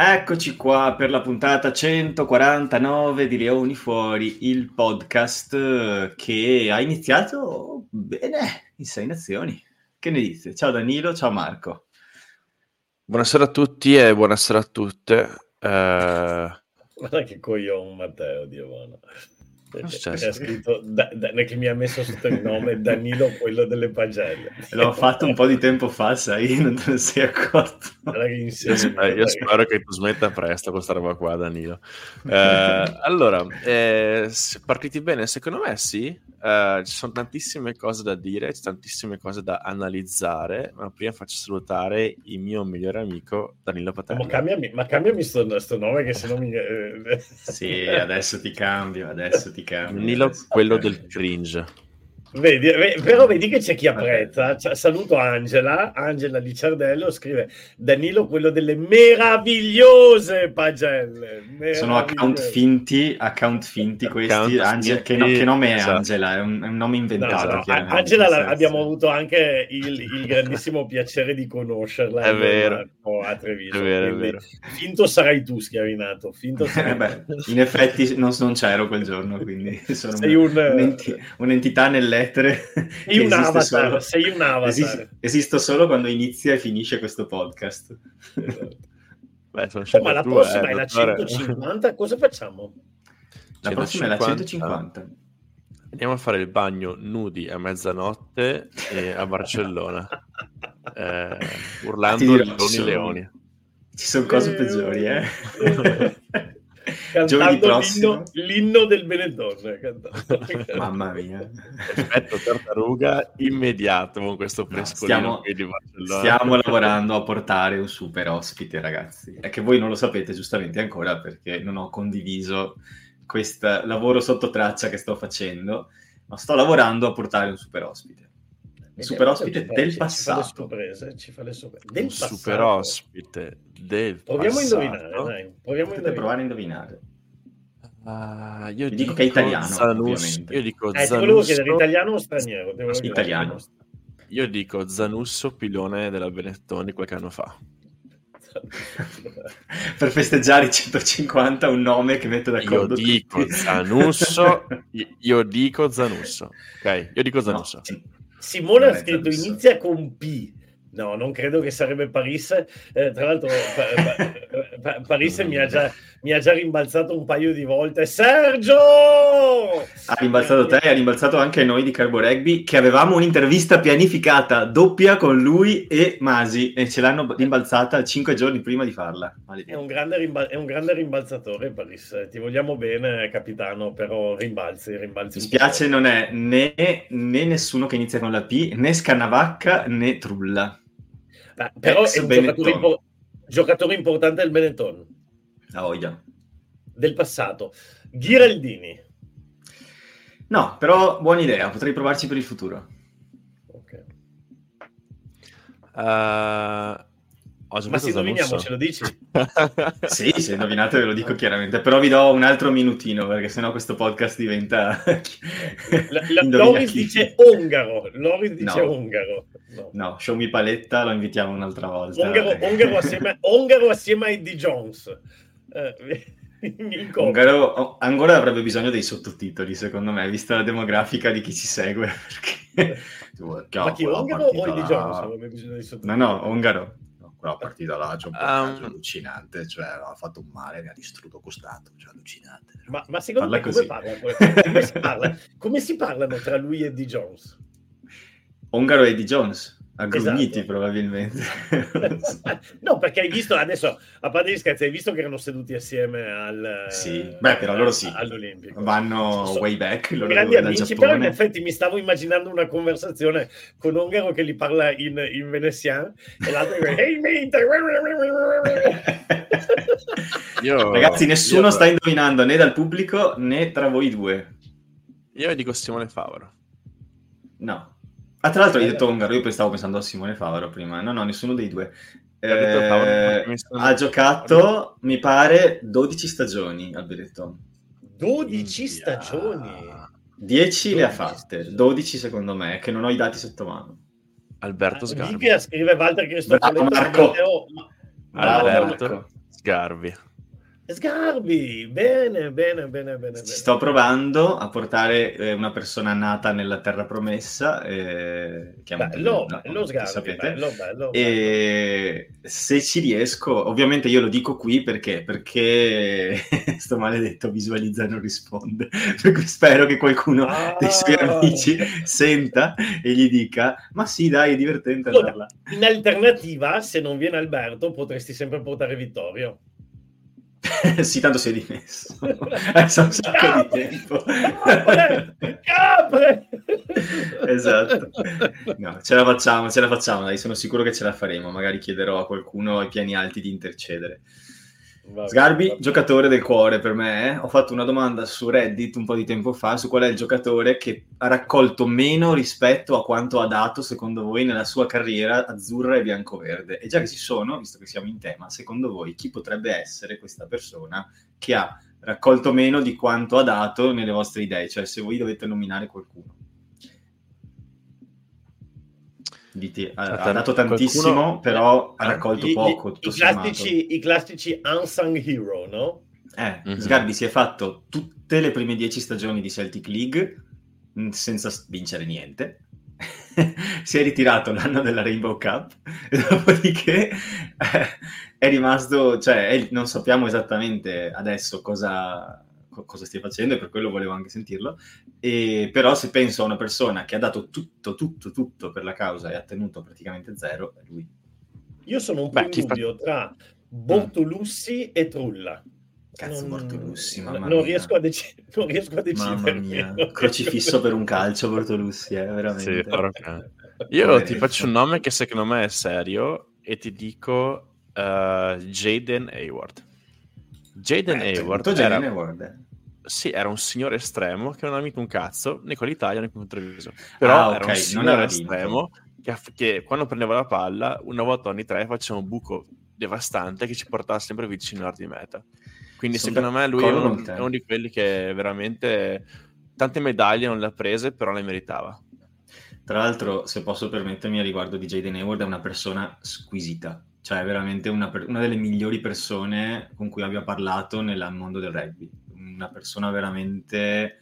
Eccoci qua per la puntata 149 di Leoni Fuori, il podcast che ha iniziato bene in sei nazioni. Che ne dite? Ciao Danilo, ciao Marco. Buonasera a tutti e buonasera a tutte. Uh... Guarda che coglione Matteo, Dio buono. Perché ha scritto da, da, che mi ha messo sotto il nome Danilo quello delle pagelle. L'ho fatto un po' di tempo fa sai non te ne sei accorto. Io, spero, io spero che tu smetta presto questa roba qua Danilo. Eh, allora eh, partiti bene secondo me sì. Uh, ci sono tantissime cose da dire, tantissime cose da analizzare, ma prima faccio salutare il mio migliore amico Danilo Patella. Ma cambiami, ma cambiami sto, sto nome che se no mi... sì, adesso ti cambio, adesso ti cambio. Danilo, quello del cringe. Vedi, però vedi che c'è chi apprezza. Saluto Angela, Angela di Ciardello scrive Danilo quello delle meravigliose pagelle. Meravigliose. Sono account finti, account finti questi. Account Angela, che, no, che, nome è esatto. Angela? È un, è un nome inventato. No, esatto. Angela la, abbiamo avuto anche il, il grandissimo piacere di conoscerla. È vero. A Treviso. È vero, è vero. Finto sarai tu, schiavinato. Finto sarai Beh, in effetti non, non, c'ero quel giorno, quindi sono Sei un, un'enti, un'entità nell'epoca lettere. Sei un avatar, solo, sei un avatar. Esiste, esisto solo quando inizia e finisce questo podcast. Beh, oh, ma la prossima eh, è la 150, cosa facciamo? La 150. prossima è la 150. Andiamo a fare il bagno nudi a mezzanotte a Barcellona, eh, urlando leoni leoni. Ci sono cose peggiori, eh? Cantando l'inno, l'inno, del Benetton. Mamma mia. Effetto tartaruga immediato con questo frescolino no, stiamo, stiamo lavorando a portare un super ospite, ragazzi. È che voi non lo sapete giustamente ancora perché non ho condiviso questo lavoro sotto traccia che sto facendo, ma sto lavorando a portare un super ospite. Un super ospite del passato. Ci fa le sorprese, ci fa le sorprese. Del un passato. super ospite del Proviamo passato. a indovinare, dai. Proviamo a provare a indovinare. Uh, io dico, dico, che è italiano, Zanus, Io dico eh, Zanusso... volevo chiedere italiano o straniero? Italiano. Io dico Zanusso, pilone della Benettoni qualche anno fa. per festeggiare i 150 un nome che mette d'accordo io dico tutti. Zanusso io dico Zanusso ok io dico Zanusso no, Simone ha scritto inizia con P No, non credo che sarebbe Paris. Eh, tra l'altro, pa- pa- pa- Paris mi ha, già, mi ha, già, rimbalzato un paio di volte. Sergio! Ha rimbalzato te e ha rimbalzato anche noi di Carbo Rugby, che avevamo un'intervista pianificata doppia con lui e Masi e ce l'hanno rimbalzata cinque giorni prima di farla. È un, grande rimbal- è un grande rimbalzatore, Paris. Ti vogliamo bene, capitano, però rimbalzi. rimbalzi Mi spiace, non è né, né nessuno che inizia con la P, né Scannavacca né Trulla. Beh, però Ex è un giocatore, impo- giocatore, importante del Benetton. La voglia. Del passato. Ghiraldini. No, però buona idea, potrei provarci per il futuro. Ok. Uh, ma se indoviniamo, ce lo dici? sì, se indovinate ve lo dico chiaramente, però vi do un altro minutino perché sennò questo podcast diventa... la, la, Loris dice ungaro, Loris dice no. ungaro. No. no, show me paletta, lo invitiamo un'altra volta. Ungaro, ungaro, assieme, ungaro assieme a Eddie Jones. Eh, Ungaro, ancora avrebbe bisogno dei sottotitoli, secondo me, vista la demografica di chi ci segue. Perché... Ma chi, Ungaro o Eddie Jones avrebbe bisogno dei sottotitoli? No, no, Ungaro quella partita là c'è un po' um, allucinante, cioè ha fatto un male, mi ha distrutto costato, cioè allucinante. Ma, ma secondo parla me come, parla, come, si parla, come si parlano tra lui e Di Jones? Ungaro e Di Jones? Aggrugniti esatto. probabilmente. no, perché hai visto adesso, a parte gli scherzi, hai visto che erano seduti assieme al... Sì, beh, però loro sì. All'Olimpico. Vanno so, way back. Loro grandi amici, però in effetti mi stavo immaginando una conversazione con Ungaro che li parla in, in veneziano e l'altro che hey mate! io, Ragazzi, nessuno io... sta indovinando né dal pubblico né tra voi due. Io dico Simone Favaro. No. Ah, tra l'altro hai detto Ungaro, io stavo pensando a Simone Favaro prima. No, no, nessuno dei due. Eh, ha giocato, mi pare, 12 stagioni al Benetton. 12 stagioni? 10 le ha fatte, 12 secondo me, che non ho i dati sotto mano. Alberto Sgarbi. Livia scrive Walter che sto Bravo, Marco. Alberto Sgarbi. Sgarbi, bene, bene, bene, bene. Sto provando a portare eh, una persona nata nella terra promessa, eh, bello, bello, bello Sgarbi, sapete. Bello, bello, e se ci riesco, ovviamente io lo dico qui perché, perché sto maledetto visualizza non risponde, per cui spero che qualcuno ah. dei suoi amici senta e gli dica, ma sì dai è divertente allora, In alternativa, se non viene Alberto, potresti sempre portare Vittorio. sì, tanto sei dimesso. Adesso un sacco di tempo. Capre! Capre! esatto. No, ce la facciamo, ce la facciamo, dai, sono sicuro che ce la faremo. Magari chiederò a qualcuno ai piani alti di intercedere. Vabbè, Sgarbi, vabbè. giocatore del cuore per me. Eh? Ho fatto una domanda su Reddit un po' di tempo fa su qual è il giocatore che ha raccolto meno rispetto a quanto ha dato, secondo voi, nella sua carriera azzurra e bianco-verde. E già che ci sono, visto che siamo in tema, secondo voi chi potrebbe essere questa persona che ha raccolto meno di quanto ha dato nelle vostre idee? Cioè, se voi dovete nominare qualcuno. Dite, ha, ha, dato tantissimo, qualcuno... però ha raccolto I, poco. I, i, classici, I, classici, unsung hero, no? Eh, mm-hmm. Sgarbi si è fatto tutte le prime dieci stagioni di Celtic League mm, senza vincere niente. si è ritirato l'anno della Rainbow Cup e dopodiché eh, è rimasto, cioè è, non sappiamo esattamente adesso cosa, cosa stia facendo e per quello volevo anche sentirlo. E, però se penso a una persona che ha dato tutto, tutto, tutto per la causa e ha tenuto praticamente zero, è lui. Io sono un po' in dubbio fa... tra Bortolussi mm. e Trulla. Cazzo, non, Bortolussi, mamma non riesco, a dec- non riesco a decidere. Mamma mia, crocifisso per un calcio Bortolussi, eh, veramente. Sì, Io ti faccio un nome che secondo me è serio e ti dico uh, Jaden Hayward. Jaden eh, Hayward, era... Hayward eh. Sì, era un signore estremo che non ha vinto un cazzo né con l'Italia né con il Treviso. Però ah, era okay. un signore estremo che, che, quando prendeva la palla, una volta ogni tre faceva un buco devastante che ci portava sempre vicino all'art di meta. Quindi Sono secondo me lui è uno, è uno, di quelli che veramente tante medaglie non le ha prese, però le meritava. Tra l'altro, se posso permettermi a riguardo di Jaden Hayward, è una persona squisita. Cioè, è veramente una, una delle migliori persone con cui abbia parlato nel mondo del rugby una persona veramente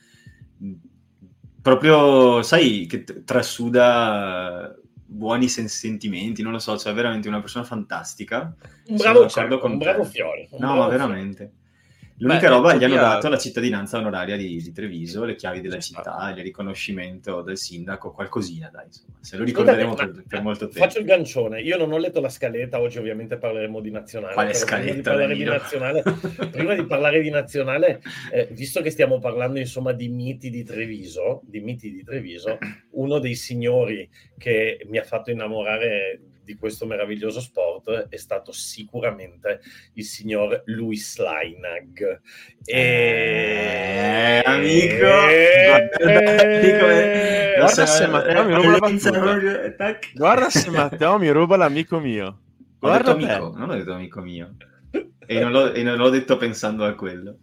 proprio, sai, che trasuda buoni sen- sentimenti, non lo so, cioè veramente una persona fantastica. Un bravo, con un bravo fiore. Un no, bravo ma veramente. Fiore. L'unica Beh, roba gli hanno dato la cittadinanza onoraria di, di Treviso, le chiavi della città, il riconoscimento del sindaco, qualcosina, dai, insomma. Se lo ricorderemo Scusate, per, per, molto tempo. Faccio il gancione, io non ho letto la scaletta, oggi ovviamente parleremo di nazionale. Quale scaletta? Prima di parlare, di nazionale, prima di, parlare di nazionale, eh, visto che stiamo parlando insomma di miti di Treviso, di miti di Treviso, uno dei signori che mi ha fatto innamorare di questo meraviglioso sport è stato sicuramente il signor Luis Leinag. E... Eh, amico, eh, guarda se Matteo mi ruba la Guarda se Matteo mi ruba l'amico mio. Guarda amico, non ho detto amico mio. E non, l'ho, e non l'ho detto pensando a quello.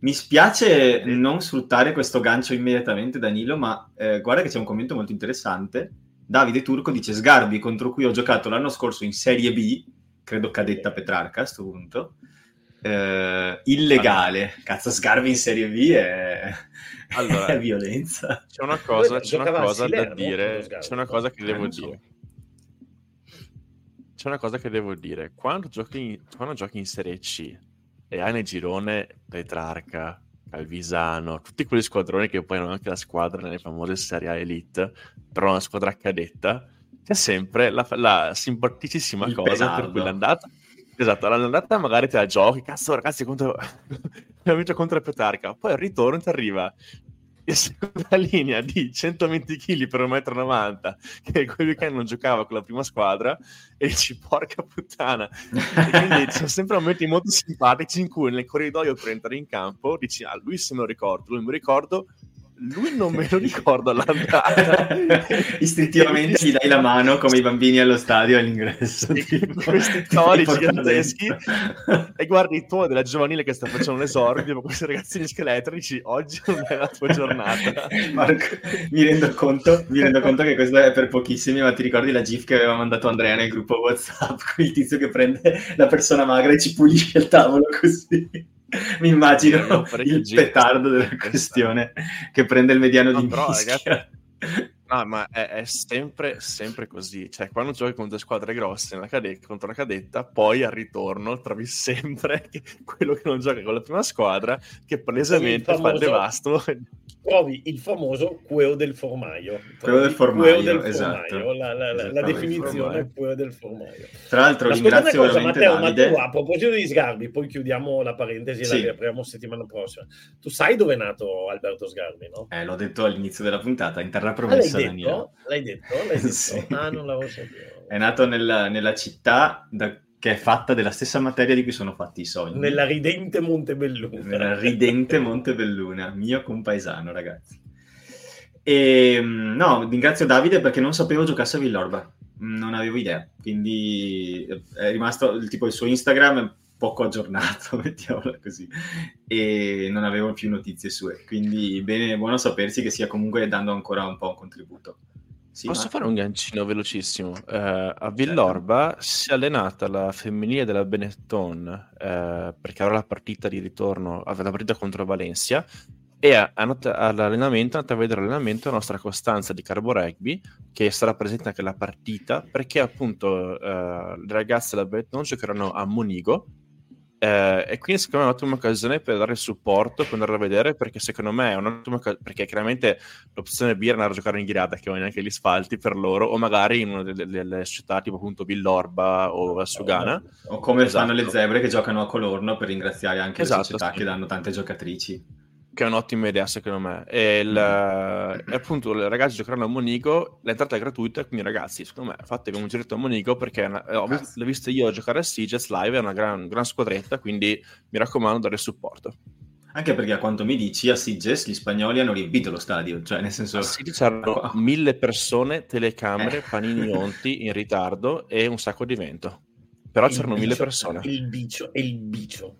Mi spiace non sfruttare questo gancio immediatamente, Danilo, ma eh, guarda che c'è un commento molto interessante Davide Turco dice Sgarbi contro cui ho giocato l'anno scorso in Serie B, credo cadetta Petrarca a questo punto, eh, illegale. Cazzo, Sgarbi in Serie B è, allora, è violenza. C'è una cosa, c'è una cosa da dire, c'è una cosa che devo dire. C'è una cosa che devo dire. Quando giochi in, quando giochi in Serie C e hai nel girone Petrarca, Calvisano, tutti quegli squadroni che poi hanno anche la squadra nelle famose Serie A Elite, però una squadra cadetta, c'è sempre la, la simpaticissima Il cosa pedardo. per cui l'andata Esatto, l'andata magari te la giochi, cazzo ragazzi, contro... abbiamo vinto contro Petarca, poi al ritorno ti arriva in seconda linea di 120 kg per 1,90 m, che quel weekend non giocava con la prima squadra, e dici porca puttana. E quindi ci sono sempre momenti molto simpatici in cui nel corridoio per entrare in campo dici, ah lui se me lo ricordo, lui mi ricordo, lui non me lo ricordo all'andata. Istintivamente gli dai la mano come i bambini allo stadio all'ingresso. Sì, questi tori giganteschi. e guardi il tuo della giovanile che sta facendo l'esordio, ma questi ragazzini scheletrici, oggi non è la tua giornata. Marco, mi rendo, conto, mi rendo conto che questo è per pochissimi, ma ti ricordi la gif che aveva mandato Andrea nel gruppo WhatsApp il tizio che prende la persona magra e ci pulisce il tavolo così? Mi immagino il petardo della questione che prende il mediano no, di però, ragazzi, No, ma è, è, sempre, sempre così. Cioè, quando giochi contro squadre grosse cade- contro la cadetta, poi al ritorno trovi sempre quello che non gioca con la prima squadra, che palesemente famoso, fa il devasto. Trovi il famoso queo del formaio. Queo del formaio, del esatto. formaio. La, la, la, la definizione è queo del formaio. Tra l'altro, Ma ringrazio cosa, Matteo, Davide. Ma tu, a proposito di Sgarbi, poi chiudiamo la parentesi e sì. la riapriamo settimana prossima. Tu sai dove è nato Alberto Sgarbi, no? Eh, l'ho detto all'inizio della puntata, in terra promessa l'hai detto? L'hai detto? L'hai detto? sì. Ah, non l'avevo saputo. È nato nella, nella città da, che è fatta della stessa materia di cui sono fatti i sogni. Nella ridente Montebelluna. Nella ridente Montebelluna, mio compaesano, ragazzi. E mm, no, ringrazio Davide perché non sapevo giocasse a Villorba, non avevo idea, quindi è rimasto tipo il suo Instagram poco aggiornato, mettiamola così, e non avevo più notizie sue. Quindi bene, buono sapersi che stia comunque dando ancora un po' un contributo. Sì, Posso ma... fare un gancino velocissimo? Uh, a Villorba certo. si è allenata la femminile della Benetton uh, perché avrà la partita di ritorno, avrà la partita contro Valencia e a, a not- all'allenamento è andata a vedere l'allenamento la nostra Costanza di Carbo Rugby che sarà presente anche alla partita perché appunto uh, le ragazze della Benetton giocheranno a Monigo eh, e quindi secondo me è un'ottima occasione per dare il supporto, per andare a vedere, perché secondo me è un'ottima occasione, perché chiaramente l'opzione B era andare a giocare in ghirata, che non neanche gli spalti per loro, o magari in una delle, delle società tipo appunto Villorba o Sugana. O come esatto. fanno le zebre che giocano a Colorno per ringraziare anche esatto, le società sì. che danno tante giocatrici che è un'ottima idea secondo me. E, il, mm. e appunto le ragazze giocheranno a Monico, l'entrata è gratuita, quindi ragazzi, secondo me fatevi un giretto a Monico perché una, ho visto, l'ho visto io giocare a Sieges live, è una gran, gran squadretta, quindi mi raccomando dare il supporto. Anche perché a quanto mi dici a Sieges gli spagnoli hanno riempito lo stadio, cioè nel senso... A c'erano mille persone, telecamere, eh. panini onti in ritardo e un sacco di vento. Però il c'erano bicio, mille persone. Il bicio, e il bicio.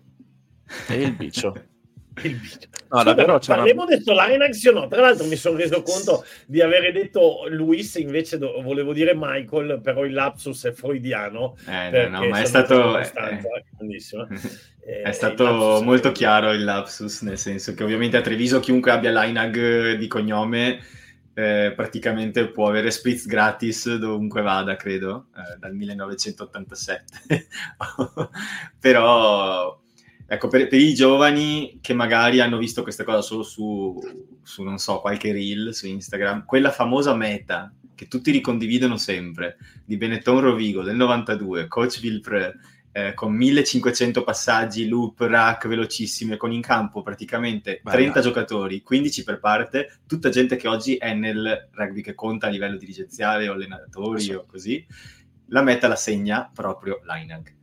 E il bicio. No, davvero c'era... Parliamo del Solinax o no? Tra l'altro mi sono reso conto di avere detto Luis, invece do... volevo dire Michael, però il lapsus è freudiano. Eh, no, no, ma è stato... Eh, eh, è stato molto è... chiaro il lapsus, nel senso che ovviamente a Treviso chiunque abbia l'INAG di cognome eh, praticamente può avere spritz gratis dovunque vada, credo, eh, dal 1987. Però Ecco, per, per, i giovani che magari hanno visto questa cosa solo su, su, non so, qualche reel su Instagram, quella famosa meta che tutti ricondividono sempre, di Benetton Rovigo del 92, Coach Villepre, eh, con 1500 passaggi, loop, rack velocissime, con in campo praticamente 30 Beh, giocatori, 15 per parte, tutta gente che oggi è nel rugby che conta a livello dirigenziale o allenatori so. o così, la meta la segna proprio l'INAG.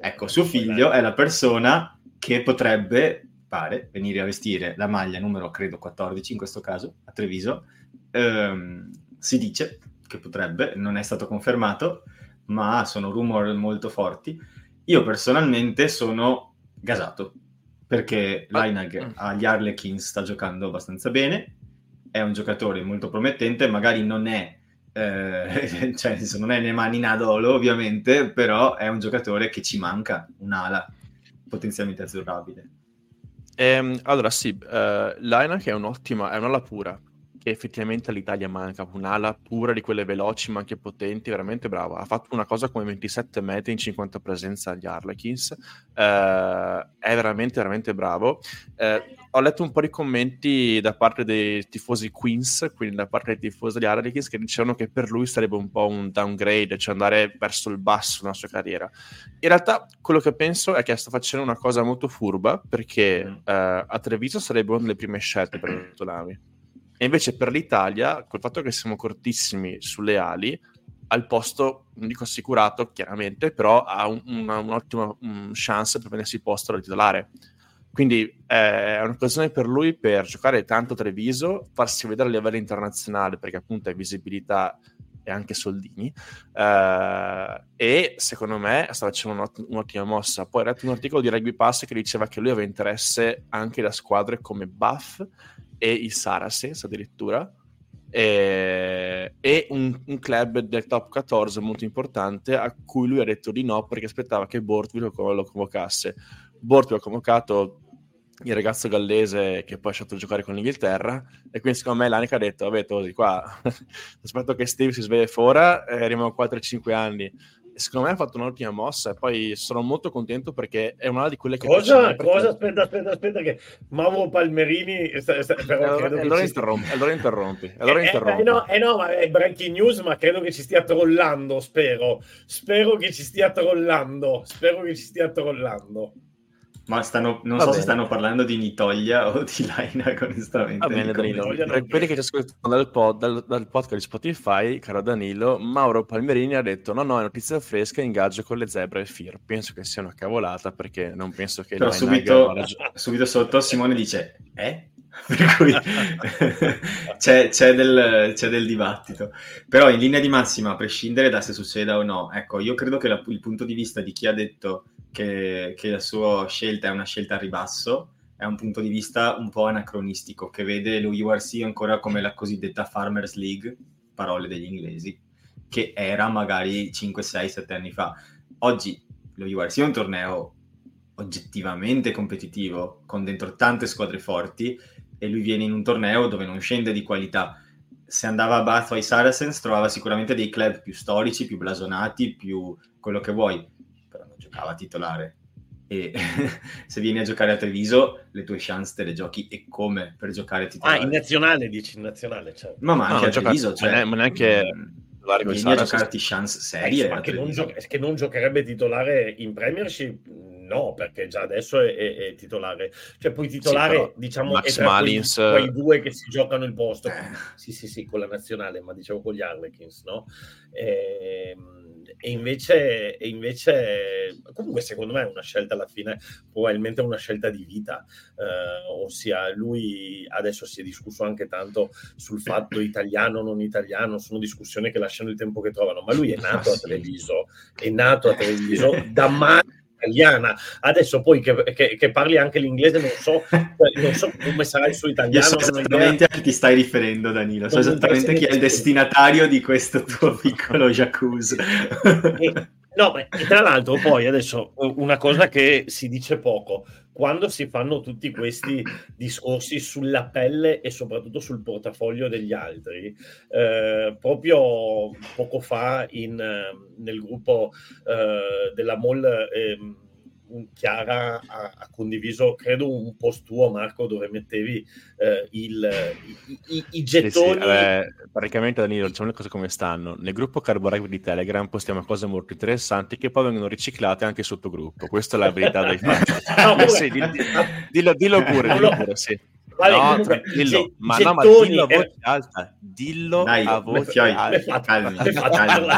Ecco, suo figlio è la persona che potrebbe, pare, venire a vestire la maglia numero, credo, 14 in questo caso, a Treviso. Ehm, si dice che potrebbe, non è stato confermato, ma sono rumor molto forti. Io personalmente sono gasato, perché ah, Lainag mm. agli Harlequins sta giocando abbastanza bene, è un giocatore molto promettente, magari non è eh, cioè, non è né mani né Nadolo ovviamente, però è un giocatore che ci manca un'ala potenzialmente azzurrabile. Ehm, allora sì, uh, l'Aina è un'ottima, è un'ala pura, che effettivamente all'Italia manca, un'ala pura di quelle veloci ma anche potenti, veramente brava. Ha fatto una cosa come 27 metri in 50 presenza agli Harlequins, uh, è veramente, veramente bravo. Uh, ho letto un po' di commenti da parte dei tifosi Queens, quindi da parte dei tifosi degli Harlequins, che dicevano che per lui sarebbe un po' un downgrade, cioè andare verso il basso nella sua carriera. In realtà quello che penso è che sta facendo una cosa molto furba, perché mm. eh, a Treviso sarebbe una delle prime scelte per i Tolami. E invece per l'Italia, col fatto che siamo cortissimi sulle ali, al posto, non dico assicurato chiaramente, però ha un, una, un'ottima um, chance per prendersi posto da titolare Quindi eh, è un'occasione per lui per giocare tanto Treviso, farsi vedere a livello internazionale perché appunto è visibilità e anche soldini. Uh, e secondo me sta facendo un'ott- un'ottima mossa. Poi ho letto un articolo di Rugby Pass che diceva che lui aveva interesse anche da squadre come Buff e i Saracens addirittura. E, e un, un, club del top 14 molto importante a cui lui ha detto di no perché aspettava che Bortwell lo convocasse. Bortwell ha convocato il ragazzo gallese che poi scelto di giocare con l'Inghilterra e quindi secondo me l'Anica ha detto vabbè così qua aspetto che Steve si sveglia fuori eh, a 4-5 anni secondo me ha fatto un'ottima mossa e poi sono molto contento perché è una di quelle che cosa, cosa? aspetta aspetta aspetta che Mauro Palmerini sta, sta, però allora, allora, interrompi, ci... allora interrompi allora eh, interrompi eh, no, eh no ma è breaking news ma credo che ci stia trollando spero. Spero che ci stia trollando spero che ci stia trollando ma stanno, non Va so bene. se stanno parlando di Nitoglia o di Laina, onestamente. Va bene, Danilo. Per quelli che ci ascoltano dal, pod, dal, dal, podcast di Spotify, caro Danilo, Mauro Palmerini ha detto: No, no, è notizia fresca, ingaggio con le zebre e FIR. Penso che sia una cavolata perché non penso che. Però subito, subito sotto Simone dice: Eh? per cui c'è, c'è, del, c'è, del, dibattito. Però in linea di massima, a prescindere da se succeda o no, ecco, io credo che la, il punto di vista di chi ha detto che, che la sua scelta è una scelta a ribasso, è un punto di vista un po' anacronistico, che vede lo URC ancora come la cosiddetta Farmers League, parole degli inglesi, che era magari 5, 6, 7 anni fa. Oggi lo URC è un torneo oggettivamente competitivo, con dentro tante squadre forti, e lui viene in un torneo dove non scende di qualità. Se andava a Bath o ai Saracens trovava sicuramente dei club più storici, più blasonati, più quello che vuoi giocava titolare. E se vieni a giocare a Treviso, le tue chance te le giochi e come per giocare titolare. Ah, in nazionale dici, in nazionale, certo. Ma, ma anche no, a Treviso, cioè, ma neanche... Mm, vieni a giocarti chance serie. Eh, ma che non, gio- che non giocherebbe titolare in Premiership no, perché già adesso è, è, è titolare. Cioè, poi titolare, sì, diciamo, Max è Malins... quei, quei, due che si giocano il posto. Eh. Sì, sì, sì, con la nazionale, ma diciamo con gli Harlequins, no? E, ehm, e invece, e invece, comunque secondo me è una scelta alla fine, probabilmente una scelta di vita, eh, ossia lui adesso si è discusso anche tanto sul fatto italiano o non italiano, sono discussioni che lasciano il tempo che trovano, ma lui è nato a Treviso, è nato a Treviso da madre italiana. Adesso poi che, che, che, parli anche l'inglese, non so, cioè, non so come sarà il suo italiano. Io so esattamente a chi ti stai riferendo, Danilo. So esattamente chi è il destinatario di questo tuo piccolo jacuzzi. No, ma tra l'altro poi adesso una cosa che si dice poco, quando si fanno tutti questi discorsi sulla pelle e soprattutto sul portafoglio degli altri, eh, proprio poco fa in, nel gruppo eh, della MOL eh, Chiara ha, ha, condiviso, credo, un post tuo, Marco, dove mettevi eh, il, i, i, i, gettoni. Sì, sì, eh, praticamente, Danilo, diciamo le cose come stanno. Nel gruppo Carborag di Telegram postiamo cose molto interessanti che poi vengono riciclate anche sotto gruppo. Questa è la verità dei fatti. no, eh, sì, dillo, dillo, dillo, pure, dillo pure, sì. Vale, no, comunque, dillo, ge- ma, no, ma dillo a voce er- alta. Dillo Dai, a voce alta. Calmi, calmi,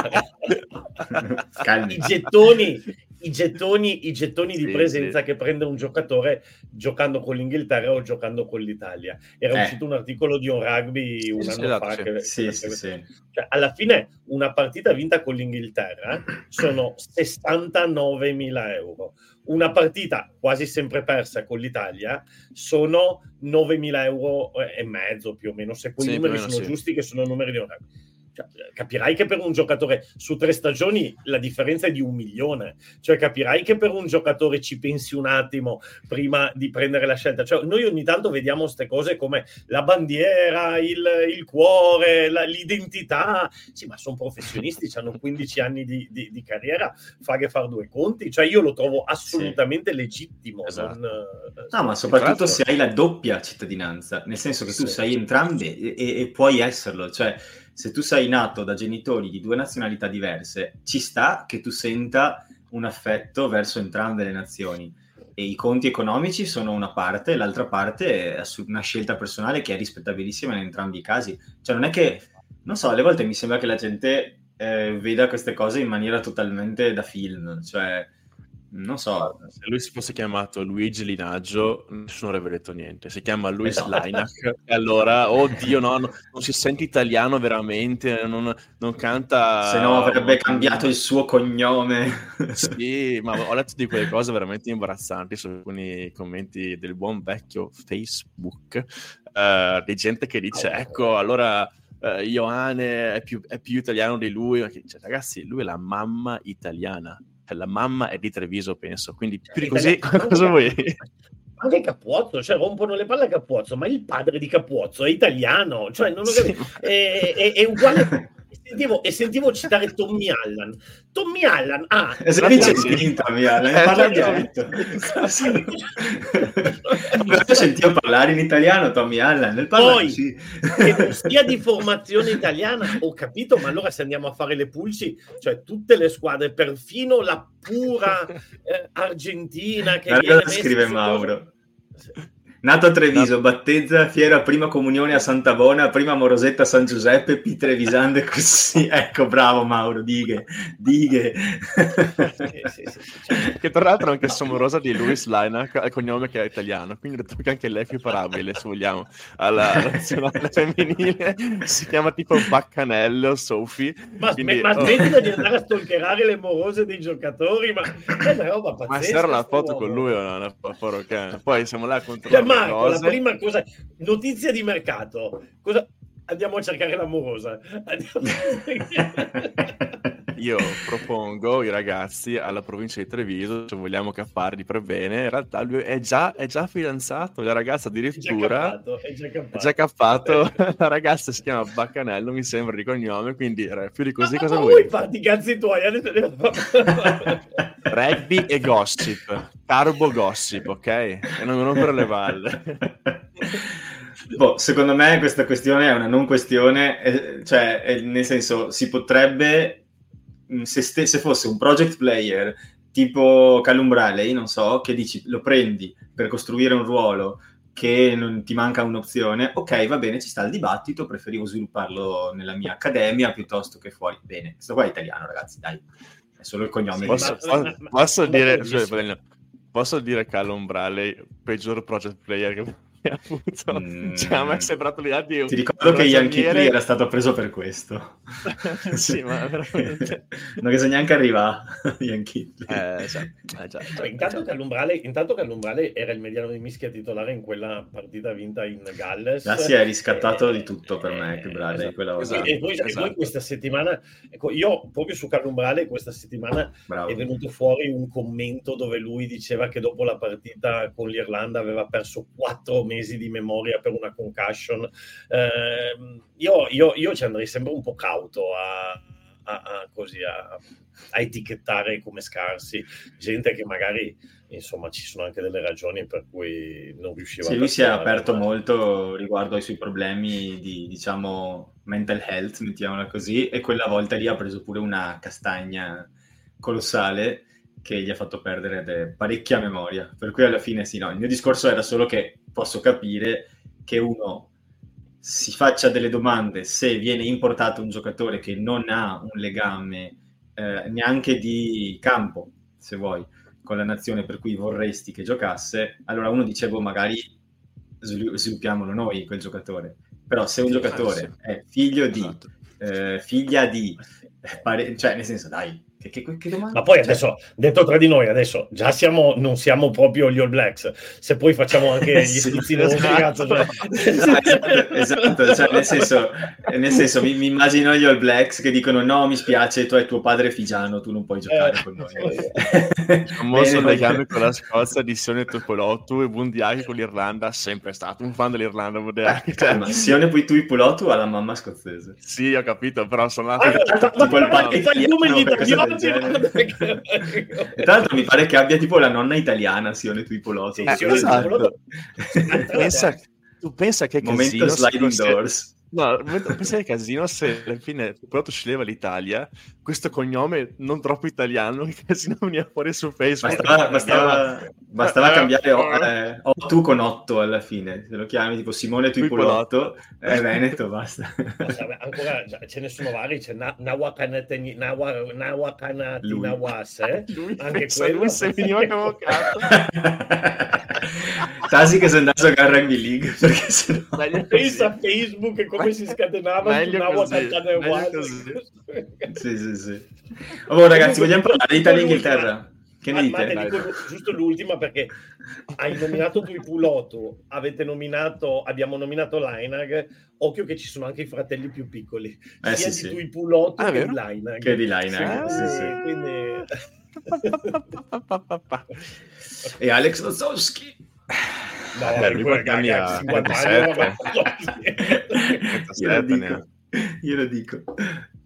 calmi. I gettoni i gettoni, i gettoni di sì, presenza sì. che prende un giocatore giocando con l'Inghilterra o giocando con l'Italia. Era eh. uscito un articolo di un rugby un anno esatto, fa. Che, sì, che, cioè, alla fine una partita vinta con l'Inghilterra sono 69.000 euro. Una partita quasi sempre persa con l'Italia sono 9.000 euro e mezzo più o meno, se quei numeri sono giusti, che sono numeri di un rugby cioè, capirai che per un giocatore su tre stagioni la differenza è di un milione, cioè capirai che per un giocatore ci pensi un attimo prima di prendere la scelta. Cioè, noi ogni tanto vediamo queste cose come la bandiera, il, il cuore, la, l'identità. Sì, ma sono professionisti, hanno 15 anni di, di, di, carriera, fa che far due conti. Cioè, io lo trovo assolutamente sì. legittimo. Esatto. Non, no, ma soprattutto se hai la doppia cittadinanza, nel senso che tu sì. sei entrambe e, e puoi esserlo. Cioè, se tu sei nato da genitori di due nazionalità diverse, ci sta che tu senta un affetto verso entrambe le nazioni. E i conti economici sono una parte, l'altra parte è una scelta personale che è rispettabilissima in entrambi i casi. Cioè, non è che, non so, alle volte mi sembra che la gente eh, veda queste cose in maniera totalmente da film. Cioè, Non so. Se lui si fosse chiamato Luigi Linaggio, nessuno avrebbe detto niente. Si chiama Luis esatto. Lainac, e allora, oddio, no, no, non si sente italiano veramente, non, non canta... Se no avrebbe cambiato il suo cognome. Sì, ma ho letto di quelle cose veramente imbarazzanti su alcuni commenti del buon vecchio Facebook, uh, di gente che dice, ecco, allora... Uh, Ioane è più, è più, italiano di lui. Cioè, ragazzi, lui è la mamma italiana la mamma è di Treviso, penso. Quindi più di così, cosa vuoi? Anche Capuozzo, cioè rompono le palle a Capuozzo, ma il padre di Capuozzo è italiano, cioè non ho capito, sì. è, è, è uguale sentivo, e sentivo citare Tommy Allan. Tommy Allan, ah, è sempre sì. Tommy Allan, eh, parla dialetto. Però sentivo parlare in italiano Tommy Allan, nel parlare, Poi, sì. che sia di formazione italiana, ho capito, ma allora se andiamo a fare le pulci, cioè tutte le squadre, perfino la pura eh, Argentina che Guarda scrive Mauro. Sì. Nato a Treviso, battezza, fiera, prima comunione a Santa Bona, prima Morosetta a San Giuseppe, P. Trevisande così. Ecco, bravo Mauro, dighe, dighe. Sì, sì, sì, che tra l'altro anche somorosa di Luis Lainac ha il cognome che è italiano, quindi ho detto che anche lei è più parabile, se vogliamo, alla nazionale femminile. Si chiama tipo Baccanello, Sophie. Ma, quindi, ma oh. smettila di andare a stalkerare le morose dei giocatori, ma è una roba pazzesca. Ma c'era la foto uomo. con lui o no? Poi siamo là contro cioè, Marco, cose. la prima cosa, notizia di mercato. Cosa... Andiamo a cercare l'amorosa. Andiamo Io propongo i ragazzi alla provincia di Treviso, se vogliamo capparli per bene, in realtà lui è già, è già fidanzato, la ragazza addirittura è già cappato. È già cappato. la ragazza si chiama Baccanello, mi sembra di cognome, quindi più di così ma, cosa ma vuoi? vuoi fatti i cazzi tuoi? Rugby e gossip, carbo gossip, ok? E non rompere le balle. Boh, secondo me questa questione è una non questione, eh, cioè eh, nel senso si potrebbe, mm, se, ste- se, fosse un project player tipo Callum Bradley, non so, che dici lo prendi per costruire un ruolo che non ti manca un'opzione, ok, va bene, ci sta il dibattito, preferivo svilupparlo nella mia accademia piuttosto che fuori. Bene, questo qua è italiano, ragazzi, dai, è solo il cognome. Posso, posso, posso ma, dire, posso dire Callum Bradley, peggior project player che appunto mm. cioè, a me è sembrato l'idea di ti ricordo che Ian Kitley era stato preso per questo sì ma veramente non che so neanche arriva Ian Kitley eh, già, eh, già, già, intanto. Che all'umbrale, intanto che all'umbrale era il mediano di mischia titolare in quella partita vinta in Galles ah, si è riscattato eh, di tutto per me più Bradley esatto, esatto, e, poi, esatto. e, poi, esatto. questa settimana ecco, io proprio su Calumbrale questa settimana Bravo. è venuto fuori un commento dove lui diceva che dopo la partita con l'Irlanda aveva perso quattro mesi mesi di memoria per una concussion. Eh, io, io, io, ci andrei sempre un po' cauto a, a, a, così, a, etichettare come scarsi gente che magari insomma ci sono anche delle ragioni per cui non riusciva sì, a lui si è aperto ma... molto riguardo ai suoi problemi di diciamo mental health mettiamola così e quella volta lì ha preso pure una castagna colossale che gli ha fatto perdere parecchia memoria. Per cui alla fine sì, no, il mio discorso era solo che posso capire che uno si faccia delle domande se viene importato un giocatore che non ha un legame eh, neanche di campo, se vuoi, con la nazione per cui vorresti che giocasse, allora uno dice, boh, magari sviluppiamolo noi quel giocatore. Però se un giocatore è figlio di, esatto. eh, figlia di, eh, pare- cioè nel senso, dai, che, che, che Ma poi cioè adesso, detto tra di noi, adesso già siamo, non siamo proprio gli All Blacks, se poi facciamo anche gli sì, schizzi esatto. cazzo, cioè... esatto, esatto cioè, nel senso, nel senso mi, mi, immagino gli All Blacks che dicono no, mi spiace, tu hai tuo padre figiano, tu non puoi giocare eh, con noi. Il famoso legame con la Scozia di Sione Topolotto e Bundiaki con l'Irlanda, sempre stato un fan dell'Irlanda. Eh, cioè, ma Sione poi tu Ipolotto ha la mamma scozzese. Sì, ho capito, però sono nato... Ah, tipo il paese e tra l'altro mi pare che abbia tipo la nonna italiana, Sione Tuipoloto. Sì, eh, esatto. pensa, tu pensa che Momento sliding doors. No, pensai al casino se alla fine prodotto sceglieva l'Italia, questo cognome non troppo italiano, che casino veniva fuori su Facebook. Bastava, bastava, bastava eh, cambiare eh, o, tu con 8 alla fine, se lo chiami tipo Simone Tuipolotto, è Veneto, basta. basta ancora ce ne sono vari, c'è Nawakanati Nawase, anche quello. Lui se veniva convocato. Tasi che sei andato a giocare Rugby League perché sennò... pensa Facebook e come si scatenava meglio così. sì sì sì oh, ragazzi vogliamo parlare di Italia e Inghilterra che ne dite? Ma dico giusto l'ultima perché hai nominato tu Tuipulotto, avete nominato, abbiamo nominato Lainag, occhio che ci sono anche i fratelli più piccoli, eh, sia sì, di sì. Tuipulotto ah, che di Lainag. Che di Lainag, sì, sì. Quindi... e Alex Lozowski. No, Beh, lui anni ha? 57. io lo dico. Io lo dico.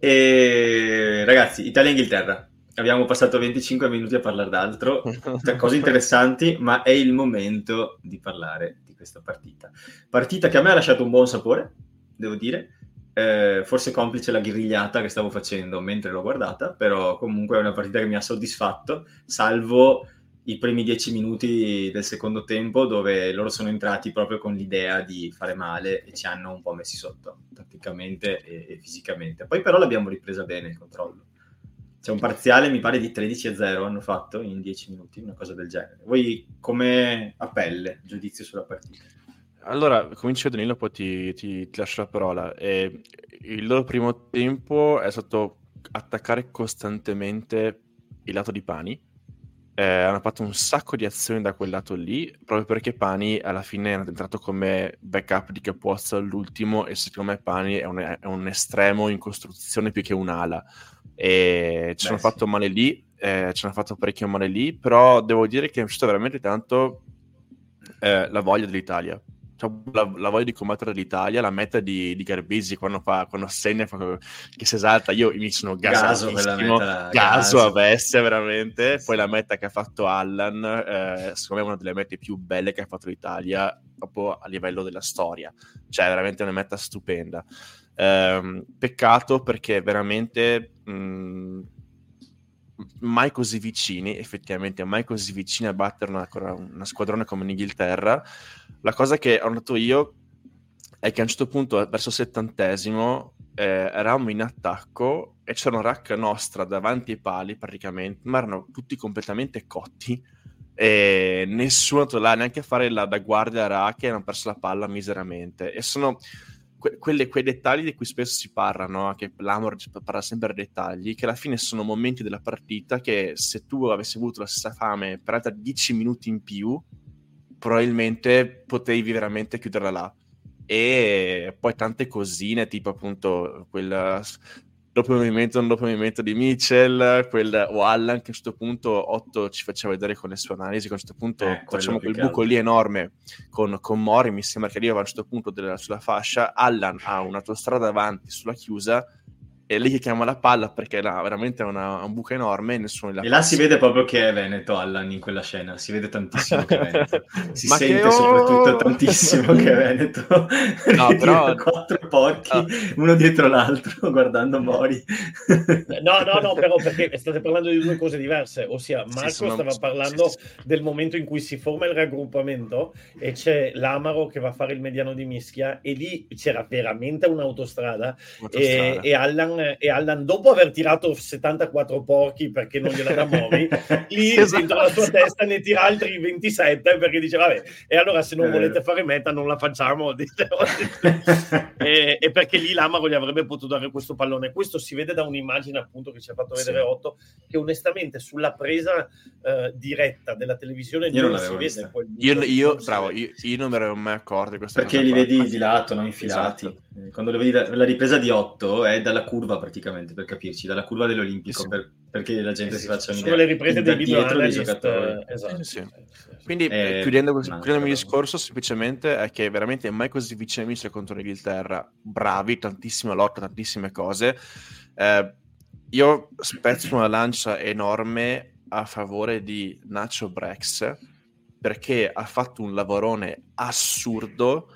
E, ragazzi, Italia-Inghilterra. Abbiamo passato 25 minuti a parlare d'altro, cioè, cose interessanti, ma è il momento di parlare di questa partita. Partita che a me ha lasciato un buon sapore, devo dire. Eh, forse complice la grigliata che stavo facendo mentre l'ho guardata, però comunque è una partita che mi ha soddisfatto, salvo i primi dieci minuti del secondo tempo dove loro sono entrati proprio con l'idea di fare male e ci hanno un po' messi sotto tatticamente e, e fisicamente. Poi però l'abbiamo ripresa bene il controllo. C'è un parziale, mi pare, di 13 a 0 hanno fatto in 10 minuti, una cosa del genere. Voi come a pelle, giudizio sulla partita? Allora, comincio Danilo, poi ti, ti, ti lascio la parola. E il loro primo tempo è stato attaccare costantemente il lato di Pani, eh, hanno fatto un sacco di azioni da quel lato lì, proprio perché Pani alla fine è entrato come backup di Capozzo all'ultimo e secondo me Pani è un, è un estremo in costruzione più che un'ala. E ci hanno sì. fatto male lì, eh, ci hanno fatto parecchio male lì, però devo dire che è uscita veramente tanto eh, la voglia dell'Italia. Cioè, la, la, voglia di combattere l'Italia, la meta di, di Garbisi quando, fa, quando segna fa, che si esalta, io mi sono gasatissimo, gaso, gaso. a bestia veramente, poi la meta che ha fatto Allan, eh, secondo me è una delle mete più belle che ha fatto l'Italia proprio a livello della storia, cioè veramente una meta stupenda. Eh, peccato perché veramente... Mh, mai così vicini, effettivamente, mai così vicini a battere una, una squadrone come l'Inghilterra. La cosa che ho notato io è che a un certo punto, verso il settantesimo, eh, eravamo in attacco e c'era una racca nostra davanti ai pali praticamente, ma erano tutti completamente cotti e nessuno là neanche a fare la da guardia a Ra e hanno perso la palla miseramente. E sono que- quelle, quei dettagli di cui spesso si parla, no? che l'Amor parla sempre dei dettagli, che alla fine sono momenti della partita che se tu avessi avuto la stessa fame per altri 10 minuti in più, probabilmente potevi veramente chiuderla là. E poi tante cosine, tipo appunto quella dopo il movimento, dopo il movimento di Mitchell, quel, o Allan che a un certo punto Otto ci faceva vedere con le sue analisi, che a un certo punto eh, facciamo quel buco lì enorme con, con, Mori, mi sembra che arriva a un certo punto della, sulla fascia, Allan ha un'autostrada davanti sulla chiusa è lì che chiama la palla perché là veramente è una, un buco enorme e nessuno la E là si vede proprio che è Veneto Allan in quella scena, si vede tantissimo che è Veneto. Si sente ho... soprattutto tantissimo che è Veneto. No, però... quattro porchi, no. uno dietro l'altro, guardando Mori. no, no, no, però perché state parlando di due cose diverse, ossia Marco sì, stava parlando sì, sì. del momento in cui si forma il raggruppamento e c'è l'Amaro che va a fare il mediano di Mischia e lì c'era veramente un'autostrada, un'autostrada. E, e Allan e Allan, dopo aver tirato 74 porchi perché non gliela Mori, lì esatto. dentro la sua testa ne tira altri 27 perché dice, vabbè, e allora se non eh. volete fare meta non la facciamo. e, e, perché lì l'Amaro gli avrebbe potuto dare questo pallone. Questo si vede da un'immagine appunto che ci ha fatto vedere sì. Otto, che onestamente sulla presa uh, diretta della televisione io non si vede. Io, io, bravo, io, io, non mi ero mai accorto di questa Perché li vedi di lato, non infilati. Esatto. Quando lo vedi da, la ripresa di 8 è dalla curva curva praticamente, per capirci, dalla curva dell'Olimpico, sì. per, perché la gente si faccia un'idea. Sono le riprese dei video dei giocatori. Esatto. Sì, Quindi, eh, chiudendo, chiudendo il mio discorso, semplicemente è che veramente mai così vicino a contro l'Inghilterra, bravi, tantissima lotta, tantissime cose. Eh, io spezzo una lancia enorme a favore di Nacho Brex, perché ha fatto un lavorone assurdo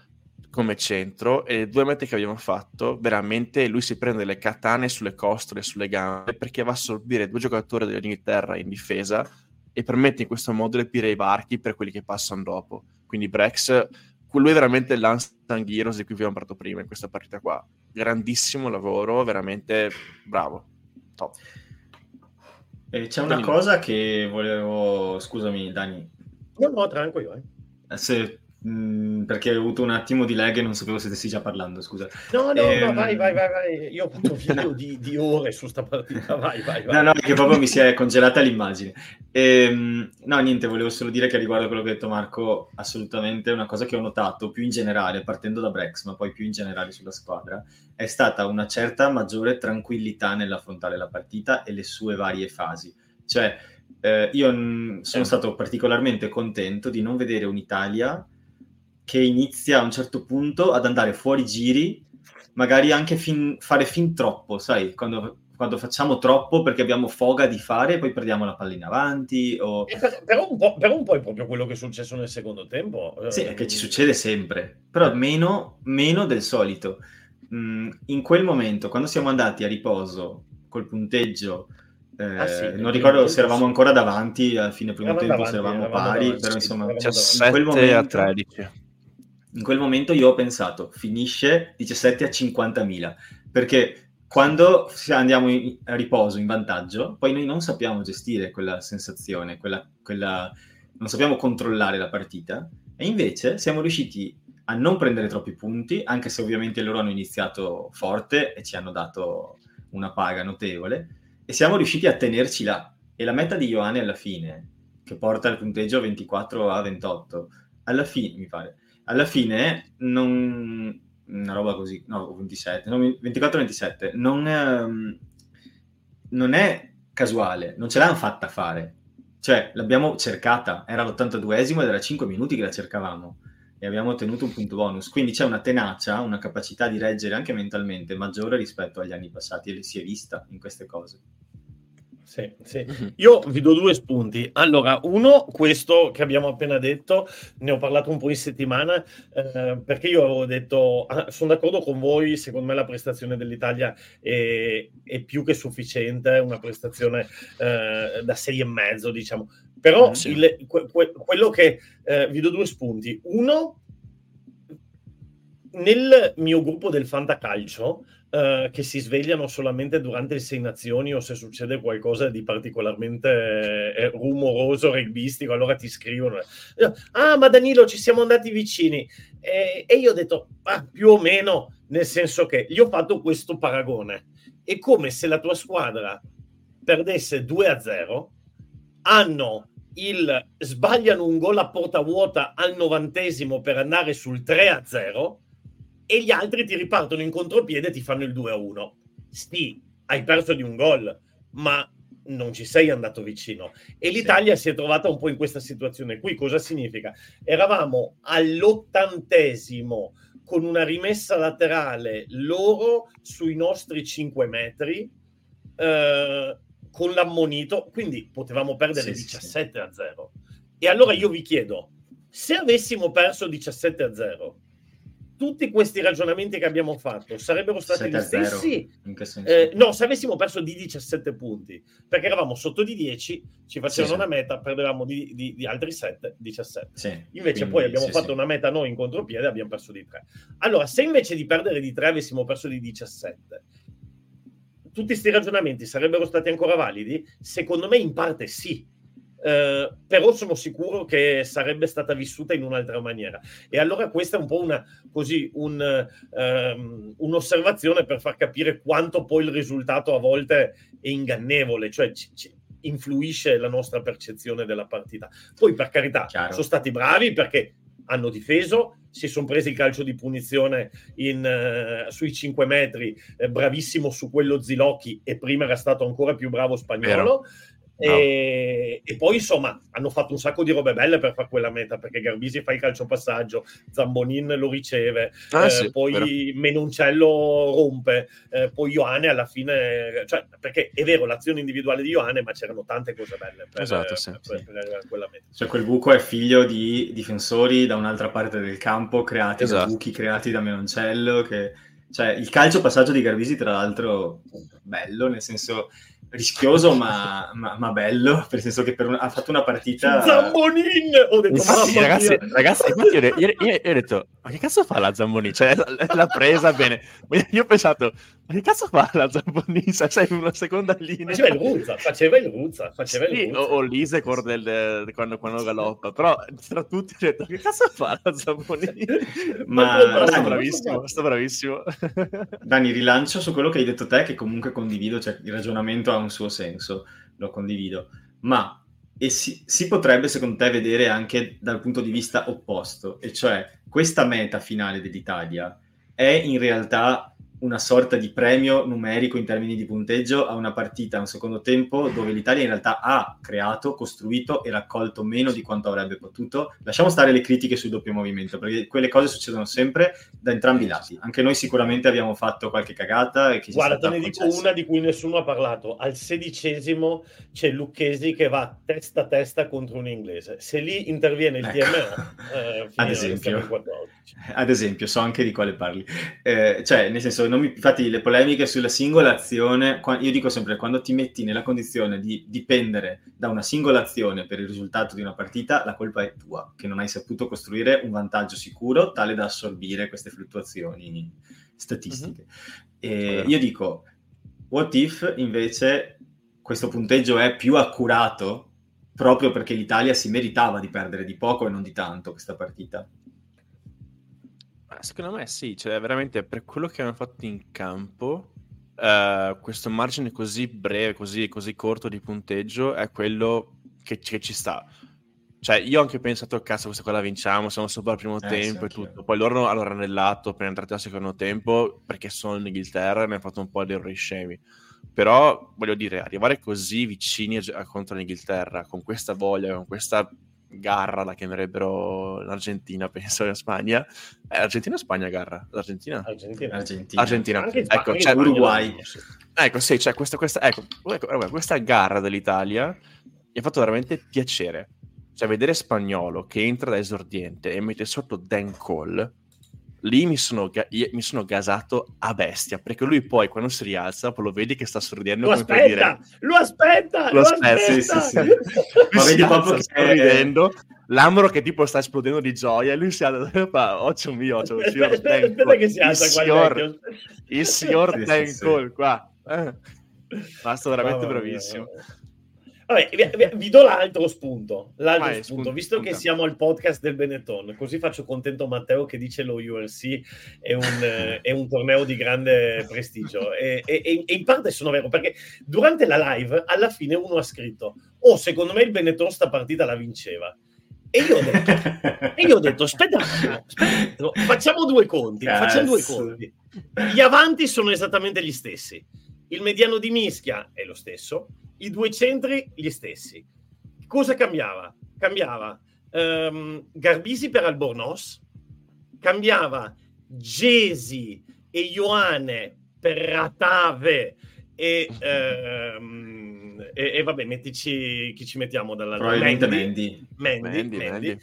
come centro e le due mete che abbiamo fatto, veramente lui si prende le katane sulle costole, sulle gambe, perché va a assorbire due giocatori dell'Inghilterra in difesa e permette in questo modo di aprire i varchi per quelli che passano dopo. Quindi Brex, lui è veramente l'Unsung Heroes di cui abbiamo parlato prima in questa partita qua. Grandissimo lavoro, veramente bravo. Top. E c'è una Dani. cosa che volevo... Scusami Dani. No, no, tranquillo. Eh. Se Mm, perché ho avuto un attimo di lag e non sapevo se stessi già parlando, scusa. No, no, ehm... no, vai, vai, vai, vai. Io ho fatto video di, di, ore su sta partita, vai, vai, vai. No, no, che proprio mi si è congelata l'immagine. Ehm, no, niente, volevo solo dire che riguardo a quello che ha detto Marco, assolutamente una cosa che ho notato più in generale, partendo da Brex, ma poi più in generale sulla squadra, è stata una certa maggiore tranquillità nell'affrontare la partita e le sue varie fasi. Cioè, eh, io sono stato particolarmente contento di non vedere un'Italia che inizia a un certo punto ad andare fuori giri, magari anche fin, fare fin troppo, sai, quando, quando, facciamo troppo perché abbiamo foga di fare e poi perdiamo la pallina avanti. O... Per, però, un per, un po', è proprio quello che è successo nel secondo tempo. Sì, è che ci succede sempre, però meno, meno del solito. Mm, in quel momento, quando siamo andati a riposo col punteggio eh, ah, sì, non ricordo se eravamo ancora davanti a fine primo tempo, davanti, se eravamo, eravamo pari, davanti, però insomma, 17 in quel momento, a 13 in quel momento io ho pensato, finisce 17 a 50.000, perché quando andiamo in, a riposo in vantaggio, poi noi non sappiamo gestire quella sensazione, quella, quella, non sappiamo controllare la partita, e invece siamo riusciti a non prendere troppi punti, anche se ovviamente loro hanno iniziato forte e ci hanno dato una paga notevole, e siamo riusciti a tenerci là. E la meta di Ioane alla fine, che porta il punteggio 24 a 28, alla fine, mi pare, alla fine non una roba così, no, 27, no, 24-27, non, ehm, non è casuale, non ce l'hanno fatta fare. Cioè, l'abbiamo cercata, era l'82esimo ed era 5 minuti che la cercavamo e abbiamo ottenuto un punto bonus. Quindi c'è una tenacia, una capacità di reggere anche mentalmente maggiore rispetto agli anni passati e si è vista in queste cose. Sì, sì. Mhm. Io vi do due spunti. Allora, uno, questo che abbiamo appena detto, ne ho parlato un po' in settimana, eh, perché io avevo detto, ah, sono d'accordo con voi, secondo me la prestazione dell'Italia è, è più che sufficiente, una prestazione eh, da sei e mezzo, diciamo. Però mm, sì. il, que, que, quello che eh, vi do due spunti. Uno, nel mio gruppo del Fantacalcio, uh, che si svegliano solamente durante le sei nazioni o se succede qualcosa di particolarmente eh, rumoroso, rugbyistico, allora ti scrivono, ah ma Danilo ci siamo andati vicini. E, e io ho detto, ah, più o meno, nel senso che gli ho fatto questo paragone. È come se la tua squadra perdesse 2 a 0, hanno il sbagliano un gol a porta vuota al novantesimo per andare sul 3 a 0 e gli altri ti ripartono in contropiede e ti fanno il 2 a 1. Sì, hai perso di un gol, ma non ci sei andato vicino. E l'Italia sì. si è trovata un po' in questa situazione qui. Cosa significa? Eravamo all'ottantesimo con una rimessa laterale loro sui nostri 5 metri eh, con l'ammonito, quindi potevamo perdere sì, 17 sì. a 0. E allora io vi chiedo, se avessimo perso 17 a 0, tutti questi ragionamenti che abbiamo fatto sarebbero stati gli stessi? Eh, no, se avessimo perso di 17 punti, perché eravamo sotto di 10, ci facevano sì, una meta, perdevamo di, di, di, altri 7, 17. Sì, invece quindi, poi abbiamo sì, fatto una meta noi in contropiede abbiamo perso di 3. Allora, se invece di perdere di 3 avessimo perso di 17, tutti questi ragionamenti sarebbero stati ancora validi? Secondo me in parte sì, eh, però sono sicuro che sarebbe stata vissuta in un'altra maniera. E allora questa è un po' una, così, un, um, un'osservazione per far capire quanto poi il risultato a volte è ingannevole, cioè ci, ci influisce la nostra percezione della partita. Poi per carità, Chiaro. sono stati bravi perché hanno difeso, si sono presi il calcio di punizione in, uh, sui 5 metri, eh, bravissimo su quello Zilocchi e prima era stato ancora più bravo spagnolo. Vero E, e, poi insomma hanno fatto un sacco di robe belle per fare quella meta perché Garbisi fa il calcio passaggio, Zambonin lo riceve, ah, eh, sì, poi vero. Menoncello rompe, eh, poi Ioane alla fine, cioè, perché è vero l'azione individuale di Ioane, ma c'erano tante cose belle per, esatto, sì, per, sì. per quella meta. Cioè quel buco è figlio di difensori da un'altra parte del campo creati esatto. da buchi creati da Menoncello che cioè, il calcio passaggio di Garbisi, tra l'altro, bello, nel senso rischioso ma, ma, ma, bello, nel senso che un, ha fatto una partita... Zambonin! Ho detto, infatti, ragazzi, ragazzi, infatti io, io, io, ho detto, ma che cazzo fa la Zambonin? Cioè, l'ha presa bene. Io ho pensato, ma che cazzo fa la Zambonisa? Sei una seconda linea. Faceva il Ruzza, faceva il Ruzza. Faceva sì, il Ruzza. O, o l'Isecor del, quando, quando galoppa. Però tra tutti ho detto, che cazzo fa la Zambonisa? ma sto bravissimo, sto bravissimo. Dani, rilancio su quello che hai detto te, che comunque condivido, cioè il ragionamento ha un suo senso, lo condivido. Ma e si, si, potrebbe, secondo te, vedere anche dal punto di vista opposto, e cioè questa meta finale dell'Italia è in realtà una sorta di premio numerico in termini di punteggio a una partita, a un secondo tempo, dove l'Italia in realtà ha creato, costruito e raccolto meno di quanto avrebbe potuto. Lasciamo stare le critiche sul doppio movimento, perché quelle cose succedono sempre da entrambi i lati. Anche noi sicuramente abbiamo fatto qualche cagata. E che Guarda, te ne dico una di cui nessuno ha parlato. Al sedicesimo c'è Lucchesi che va testa a testa contro un inglese. Se lì interviene il ecco. TMO, eh, ad, esempio, ad esempio, so anche di quale parli. Eh, cioè, nel senso, mi, infatti le polemiche sulla singola azione, io dico sempre, quando ti metti nella condizione di dipendere da una singola azione per il risultato di una partita, la colpa è tua, che non hai saputo costruire un vantaggio sicuro tale da assorbire queste fluttuazioni statistiche. Mm-hmm. Io dico, what if invece questo punteggio è più accurato proprio perché l'Italia si meritava di perdere di poco e non di tanto questa partita? Secondo me sì, cioè veramente per quello che hanno fatto in campo, uh, questo margine così breve, così, così, corto di punteggio è quello che, che, ci sta. Cioè, io ho anche pensato, cazzo, questa qua la vinciamo, siamo sopra il primo eh, tempo sì, e tutto. Poi loro hanno ranellato per entrare al secondo tempo perché sono in Inghilterra e ne hanno fatto un po' di errori scemi. Però, voglio dire, arrivare così vicini a, a, contro l'Inghilterra, con questa voglia, con questa Garra la chiamerebbero l'Argentina, penso, in Spagna. Eh, Argentina o Spagna Garra? L'Argentina? Argentina. Argentina. Argentina. Ecco, c'è Uruguay. Ecco, sì, c'è questa, questa, ecco, ecco, questa garra dell'Italia mi ha fatto veramente piacere. Cioè, vedere Spagnolo che entra da esordiente e mette sotto Dan Cole lì mi sono, ga- mi sono, gasato a bestia perché lui poi quando si rialza poi lo vedi che sta sorridendo lo aspetta, dire, lo aspetta lo, lo aspetta, aspetta. Sì, sì, sì. ma vedi proprio che sta ridendo l'ambro che tipo sta esplodendo di gioia e lui si alza e fa occhio mio occhio, il signor aspetta, aspetta che si alza il signor, il signor sì, Tencol qua eh. ma sto veramente oh, bravissimo mia. Vabbè, vi, vi, do l'altro spunto. L'altro Vai, spunto, spunto, visto spunto. che siamo al podcast del Benetton, così faccio contento Matteo che dice lo URC è un, è un torneo di grande prestigio. E, e, e, in parte sono vero, perché durante la live alla fine uno ha scritto: Oh, secondo me il Benetton sta partita la vinceva. E io ho detto, e io ho detto aspetta, aspetta, facciamo due conti, Cazzo. facciamo due conti. Gli avanti sono esattamente gli stessi. Il mediano di mischia è lo stesso, i due centri gli stessi. Cosa cambiava? Cambiava um, Garbisi per Albornoz, cambiava Gesi e Ioane per Ratave e, um, e, e, vabbè, mettici chi ci mettiamo dalla Probabilmente Mendy. Mendy, Mendy, Mendy. Mendy.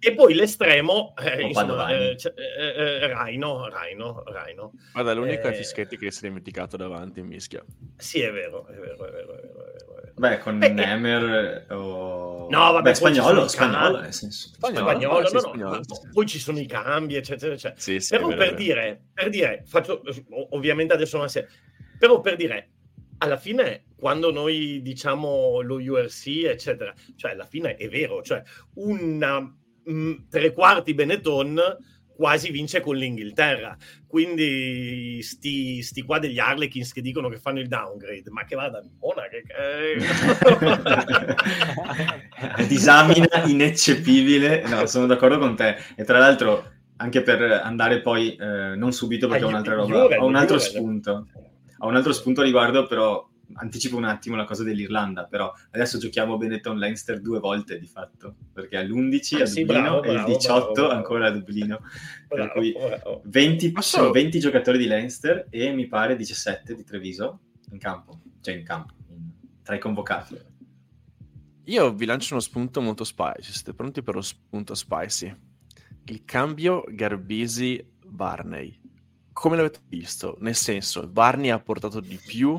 E poi l'estremo, eh, insomma, eh, eh, eh, Raino, Raino, Raino. Guarda, l'unico è Fischetti che si è dimenticato davanti in mischia. Sì, è vero, è vero, è vero. È vero, è vero. Beh, con Beh, Nemer o... No, vabbè, Beh, spagnolo, spagnolo, nel senso. Spagnolo, spagnolo, no, no, spagnolo. Poi ci sono i cambi, eccetera, eccetera. Sì, sì, Però vero, per, dire, per dire, faccio, ovviamente adesso una serie, però per dire, alla fine quando noi diciamo lo URC eccetera cioè alla fine è vero cioè una mh, mm, tre quarti Benetton quasi vince con l'Inghilterra. Quindi sti, sti, qua degli Harlequins che dicono che fanno il downgrade, ma che vada che... Eh. Disamina ineccepibile, no, sono d'accordo con te. E tra l'altro, anche per andare poi, eh, non subito perché ho un'altra roba, ho un altro spunto. Ho un altro spunto a riguardo, però anticipo un attimo la cosa dell'Irlanda, però adesso giochiamo Benetton Leinster due volte di fatto, perché all'11 ah, a sì, Dublino bravo, e il 18 bravo, ancora a Dublino. per cui 20, sono 20 giocatori di Leinster e mi pare 17 di Treviso in campo, cioè in campo, in, tra i convocati. Io vi lancio uno spunto molto spicy, siete pronti per lo spunto spicy? Il cambio Garbisi-Barney. Come l'avete visto? Nel senso, Barney ha portato di più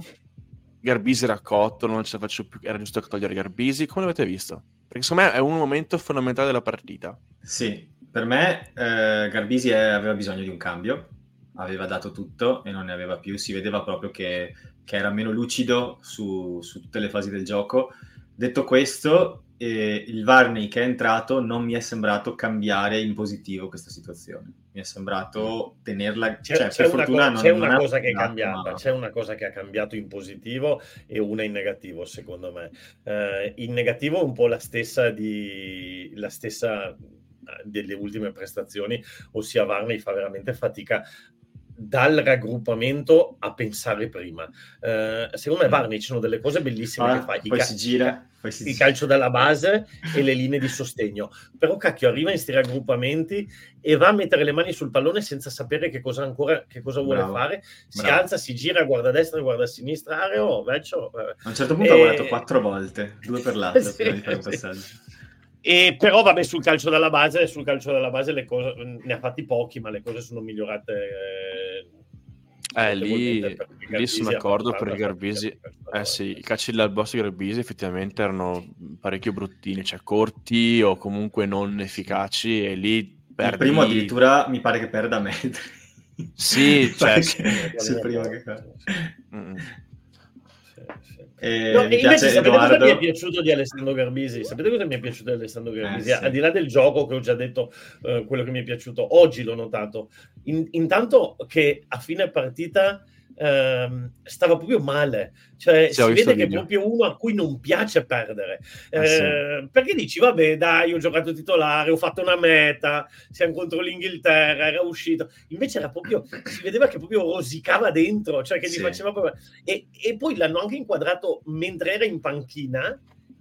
Garbisi era cotto, non ce la faccio più, era giusto togliere Garbisi. Come l'avete visto? Perché secondo me è un momento fondamentale della partita. Sì, per me eh, Garbisi è, aveva bisogno di un cambio, aveva dato tutto e non ne aveva più, si vedeva proprio che, che era meno lucido su, su, tutte le fasi del gioco. Detto questo, eh, il Varney che è entrato non mi è sembrato cambiare in positivo questa situazione. Mi è sembrato tenerla c'è, cioè, c'è per una, fortuna co- non, c'è una cosa che è cambiata ma... c'è una cosa che ha cambiato in positivo e una in negativo secondo me. Eh, in negativo un po' la stessa di la stessa eh, delle ultime prestazioni ossia Varney fa veramente fatica dal raggruppamento a pensare prima. Uh, secondo me, Barney ci sono delle cose bellissime ah, che fa. Poi ca- si gira. Poi si il calcio dalla base e le linee di sostegno. Però, cacchio, arriva in questi raggruppamenti e va a mettere le mani sul pallone senza sapere che cosa ancora che cosa vuole Bravo. fare. Si Bravo. alza, si gira, guarda a destra, guarda a sinistra. Areo, vecchio. Eh. A un certo punto e... ha guardato quattro volte, due per lato, sì, prima di fare un passaggio. E però vabbè sul calcio dalla base, sul calcio dalla base le cose, ne ha fatti pochi, ma le cose sono migliorate. Eh, eh lì, lì sono d'accordo per i Garbisi. Eh sì, i calci dal boss Garbisi effettivamente erano parecchio bruttini, cioè corti o comunque non efficaci e lì perdi... Il primo addirittura mi pare che perda metri. Sì, cioè... sì, prima che. Mm. Eh, no, invece sapete Edoardo... cosa mi è piaciuto di Alessandro Garbisi? Sapete cosa mi è piaciuto di Alessandro eh, Garbisi? Eh, sì. Al di là del gioco che ho già detto, eh, quello che mi è piaciuto, oggi l'ho notato. In, intanto che a fine partita ehm, stava proprio male. Cioè, si vede che è proprio uno a cui non piace perdere. Ah, sì. Eh, perché dici, vabbè, dai, ho giocato titolare, ho fatto una meta, siamo contro l'Inghilterra, era uscito. Invece era proprio, si vedeva che proprio rosicava dentro, cioè che sì. gli faceva proprio... E, e poi l'hanno anche inquadrato mentre era in panchina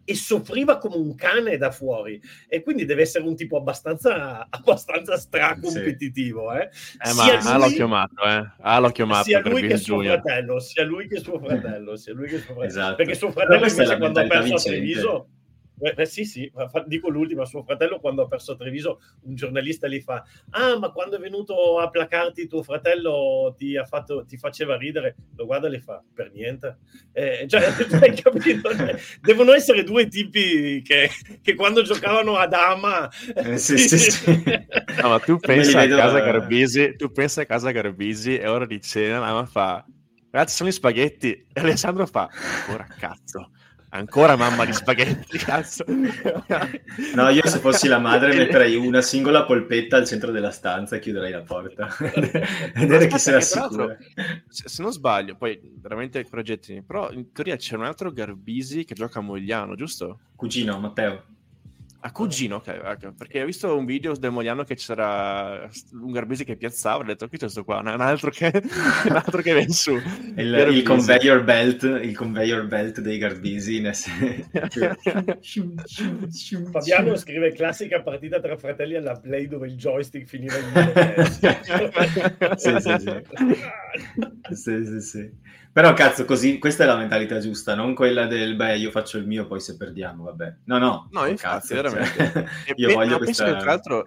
e soffriva come un cane da fuori e quindi deve essere un tipo abbastanza, abbastanza stracompetitivo eh. eh ma lui, ah, l'ho chiamato eh. ah, l'ho chiamato sia lui che suo fratello sia lui che suo fratello sia lui che suo fratello esatto. perché suo fratello invece quando ha perso a Treviso eh, eh, sì, sì, dico l'ultima, suo fratello quando ha perso Treviso, un giornalista gli fa, ah, ma quando è venuto a placarti tuo fratello ti, ha fatto, ti faceva ridere, lo guarda e le fa, per niente. Eh, cioè, hai capito? Devono essere due tipi che, che quando giocavano a dama... Eh, sì, sì, sì. No, ma tu pensa a casa Garbisi, tu pensa a casa Garbisi, è ora di cena, la mamma fa, ragazzi sono gli spaghetti, e Alessandro fa, ora cazzo Ancora mamma di spaghetti, cazzo. No, io se fossi la madre metterei una singola polpetta al centro della stanza e chiuderei la porta. Vedere chi se la assicura. Se non sbaglio, poi veramente progetti, però in teoria c'è un altro Garbisi che gioca a Mogliano, giusto? Cugino, Matteo. A cugino, ok, perché ho visto un video del Mogliano che c'era un Garbisi che piazzava, ho detto qui c'è questo qua, un altro che, un altro che viene su. Il, il, conveyor belt, il conveyor belt dei Garbisi. Fabiano scrive classica partita tra fratelli alla play dove il joystick finiva in sì, sì, sì. sì, sì, sì. Però cazzo, così, questa è la mentalità giusta, non quella del beh, io faccio il mio, poi se perdiamo, vabbè. No, no, no infatti, cazzo, veramente. Cioè, io voglio no, questa... Penso che tra l'altro,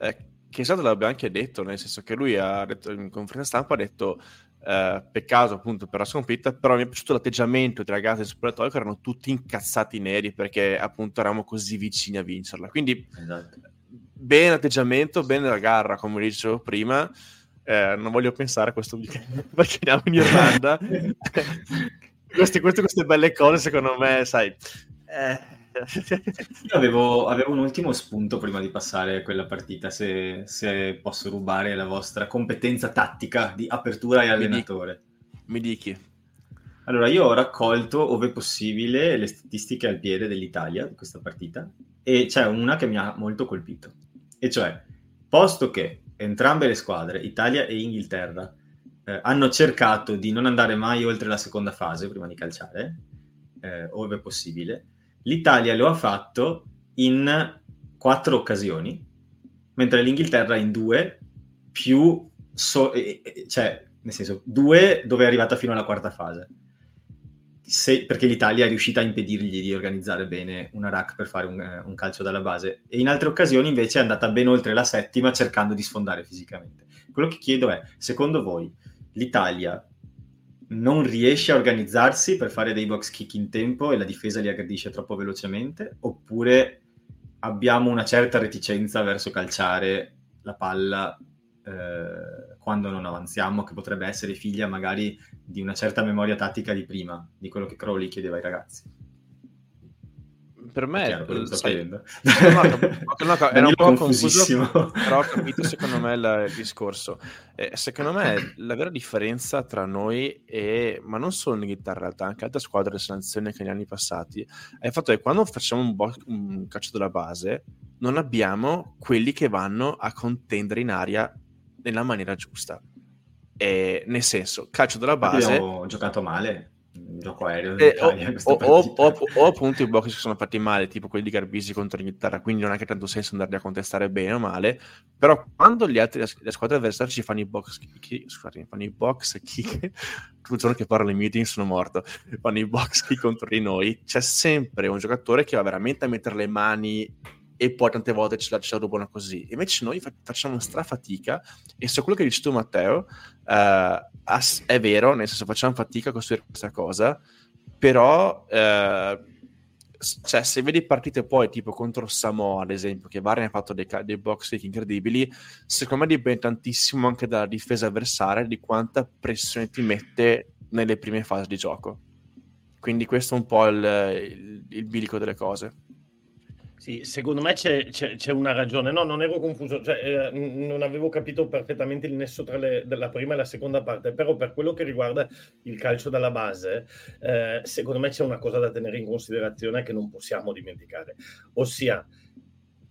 eh, che esatto l'abbiamo anche detto, nel senso che lui ha detto in conferenza stampa, ha detto eh, peccato appunto per la sconfitta, però mi è piaciuto l'atteggiamento dei ragazzi del spogliatoio che erano tutti incazzati neri perché appunto eravamo così vicini a vincerla. Quindi esatto. bene l'atteggiamento, bene la garra, come dicevo prima. Eh, non voglio pensare a questo weekend perché andiamo in Irlanda. queste, queste, queste, belle cose, secondo me, sai. Eh. Io avevo, avevo, un ultimo spunto prima di passare a quella partita, se, se, posso rubare la vostra competenza tattica di apertura e allenatore. Mi dichi. Allora, io ho raccolto, ove possibile, le statistiche al piede dell'Italia di questa partita e c'è una che mi ha molto colpito. E cioè, posto che entrambe le squadre, Italia e Inghilterra, eh, hanno cercato di non andare mai oltre la seconda fase prima di calciare, eh, ove possibile. L'Italia lo ha fatto in quattro occasioni, mentre l'Inghilterra in due, più, so- cioè, nel senso, due dove è arrivata fino alla quarta fase. Se, perché l'Italia è riuscita a impedirgli di organizzare bene una rack per fare un, un, calcio dalla base e in altre occasioni invece è andata ben oltre la settima cercando di sfondare fisicamente. Quello che chiedo è, secondo voi l'Italia non riesce a organizzarsi per fare dei box kick in tempo e la difesa li aggredisce troppo velocemente oppure abbiamo una certa reticenza verso calciare la palla eh, quando non avanziamo, che potrebbe essere figlia magari di una certa memoria tattica di prima, di quello che Crowley chiedeva ai ragazzi. Per me Chiaro, quello sto sì. no, no, no, era un po' confuso però ho capito secondo me il, il discorso. Eh, secondo me la vera differenza tra noi e ma non solo in Inghilterra in realtà anche altre squadre delle selezioni che negli anni passati è il fatto che quando facciamo un, bo- un calcio della base non abbiamo quelli che vanno a contendere in aria nella maniera giusta. E, nel senso calcio della base. Abbiamo giocato male gioco aereo eh, o, o, o, o, appunto i box che sono fatti male tipo quelli di Garbisi contro l'Inghilterra quindi non ha che tanto senso andarli a contestare bene o male. Però quando gli altri le squadre avversarie ci fanno i box kick scusate, fanno i box kick tutto il giorno che parlo nei meeting sono morto. Fanno i box kick contro di noi. C'è sempre un giocatore che va veramente a mettere le mani e poi tante volte ce la, ce la rubano così. Invece noi fa- facciamo strafatica e su quello che dici tu Matteo uh, è vero, nel senso facciamo fatica a costruire questa cosa, però uh, cioè, se vedi partite poi tipo contro Samoa ad esempio, che Varane ha fatto dei, dei box kick incredibili, secondo me dipende tantissimo anche dalla difesa avversaria di quanta pressione ti mette nelle prime fasi di gioco. Quindi questo è un po' il, il, il bilico delle cose. Sì, secondo me c'è, c'è, c'è, una ragione. No, non ero confuso, cioè, eh, non avevo capito perfettamente il nesso tra le, la prima e la seconda parte, però per quello che riguarda il calcio dalla base, eh, secondo me c'è una cosa da tenere in considerazione che non possiamo dimenticare, ossia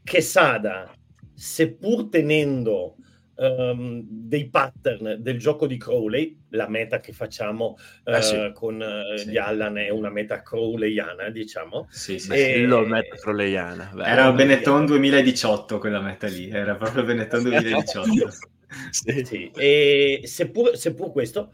che Sada, seppur tenendo um, dei pattern del gioco di Crowley, la meta che facciamo uh, ah, sì. con uh, sì. gli Allan è una meta crowleyana, diciamo. Sì, sì, e... sì. Lo meta crowleyana. Beh, era Benetton 2018 quella meta lì, era proprio Benetton 2018. sì. sì. E seppur, seppur questo,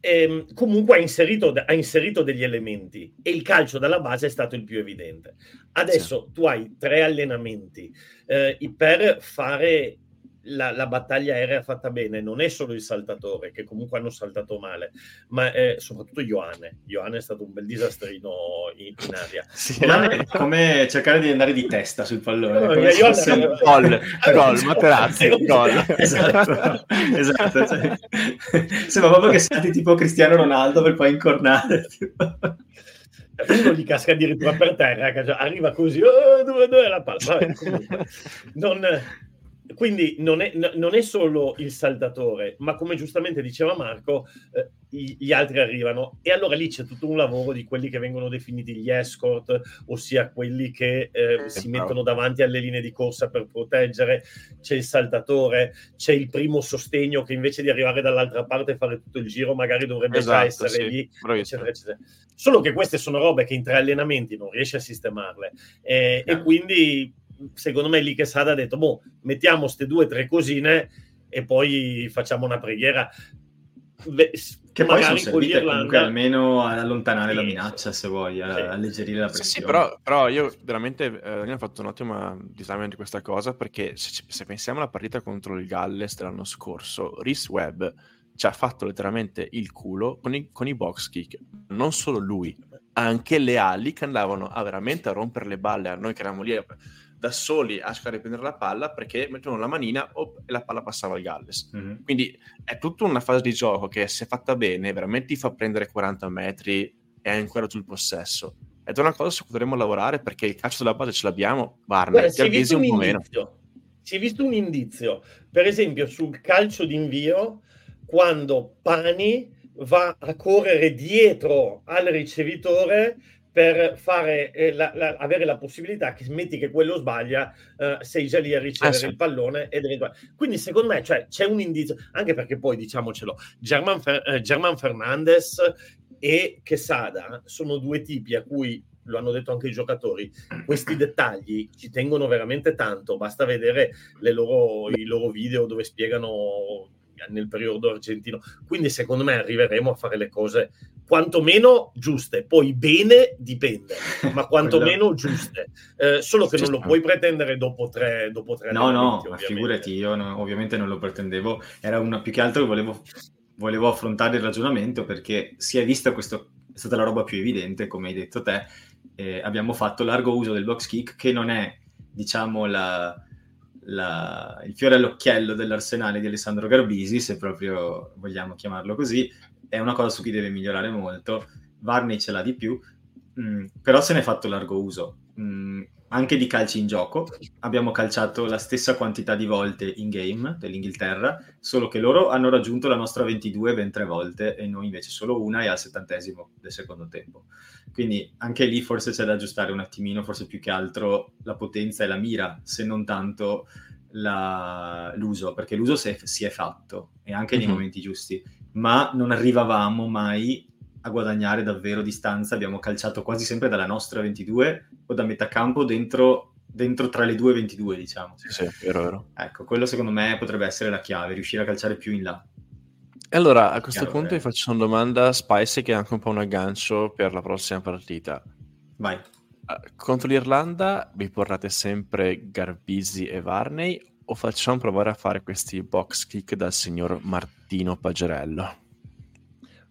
ehm, comunque ha inserito, ha inserito, degli elementi e il calcio dalla base è stato il più evidente. Adesso sì. tu hai tre allenamenti eh, per fare la, la, battaglia aerea fatta bene non è solo il saltatore, che comunque hanno saltato male, ma è soprattutto Ioane. Ioane è stato un bel disastrino in, in aria. Sì, ma... è come cercare di andare di testa sul pallone. No, Ioane... fosse... Gol, gol, Materazzi, gol. Esatto, esatto. Cioè, sembra proprio che salti tipo Cristiano Ronaldo per poi incornare. uno gli casca addirittura per terra, arriva così, oh, dove, dove è la palla? Vabbè, non, quindi non è, non è, solo il saltatore, ma come giustamente diceva Marco, eh, gli altri arrivano. E allora lì c'è tutto un lavoro di quelli che vengono definiti gli escort, ossia quelli che eh, si mettono davanti alle linee di corsa per proteggere, c'è il saltatore, c'è il primo sostegno che invece di arrivare dall'altra parte e fare tutto il giro magari dovrebbe esatto, già essere sì, lì, eccetera, eccetera. Solo che queste sono robe che in tre allenamenti non riesce a sistemarle. Eh, e quindi secondo me lì che Sada ha detto, boh, mettiamo queste due o tre cosine e poi facciamo una preghiera. Beh, che poi sono servite comunque almeno ad allontanare sì, la minaccia, se vuoi, a, sì. alleggerire la pressione. Sì, però, però io veramente eh, ho fatto un'ottima design di questa cosa perché se, se, pensiamo alla partita contro il Galles dell'anno scorso, Rhys Webb ci ha fatto letteralmente il culo con i, con i box kick. Non solo lui, anche le ali che andavano a veramente a rompere le balle a noi che eravamo lì da soli a cercare di prendere la palla perché mettevano la manina op, e la palla passava al Galles. Mm-hmm. Quindi è tutta una fase di gioco che se fatta bene veramente ti fa prendere 40 metri e hai ancora sul possesso. Ed è una cosa su cui dovremmo lavorare perché il calcio della base ce l'abbiamo, Barney, si è visto un, un po' meno. Si è visto un indizio, per esempio sul calcio d'invio, quando Pani va a correre dietro al ricevitore per fare, eh, la, la, avere la possibilità che metti che quello sbaglia, eh, sei già lì a ricevere ah, sì. il pallone ed eventuale. Quindi secondo me cioè, c'è un indizio, anche perché poi diciamocelo, German, eh, German Fernandez e Quesada sono due tipi a cui lo hanno detto anche i giocatori, questi dettagli ci tengono veramente tanto, basta vedere loro, i loro video dove spiegano nel periodo argentino. Quindi secondo me arriveremo a fare le cose quantomeno giuste, poi bene dipende, ma quantomeno giuste. Eh, solo che non lo puoi pretendere dopo tre, dopo tre No, no, ma figurati, io no, ovviamente non lo pretendevo, era una più che altro che volevo, volevo affrontare il ragionamento perché si è vista questo, è stata la roba più evidente, come hai detto te, eh, abbiamo fatto largo uso del box kick che non è, diciamo, la la, il fiore all'occhiello dell'arsenale di Alessandro Garbisi, se proprio vogliamo chiamarlo così, è una cosa su cui deve migliorare molto. Varney ce l'ha di più, mh, mm, però se ne è fatto largo uso. Mh, mm, anche di calci in gioco, abbiamo calciato la stessa quantità di volte in game dell'Inghilterra, solo che loro hanno raggiunto la nostra 22 ben tre volte e noi invece solo una e al settantesimo del secondo tempo. Quindi anche lì forse c'è da aggiustare un attimino, forse più che altro la potenza e la mira, se non tanto la... l'uso, perché l'uso si è, si è fatto e anche mm-hmm. nei mhm. momenti giusti, ma non arrivavamo mai a guadagnare davvero distanza, abbiamo calciato quasi sempre dalla nostra 22 o da metà campo dentro, dentro tra le due 22, diciamo. Sì, sì, vero, vero. Ecco, quello secondo me potrebbe essere la chiave, riuscire a calciare più in là. E allora a questo Chiaro, punto vi faccio una domanda Spicy che è anche un po' un aggancio per la prossima partita. Vai. Uh, contro l'Irlanda vi porrate sempre Garbisi e Varney o facciamo provare a fare questi box kick dal signor Martino Pagerello?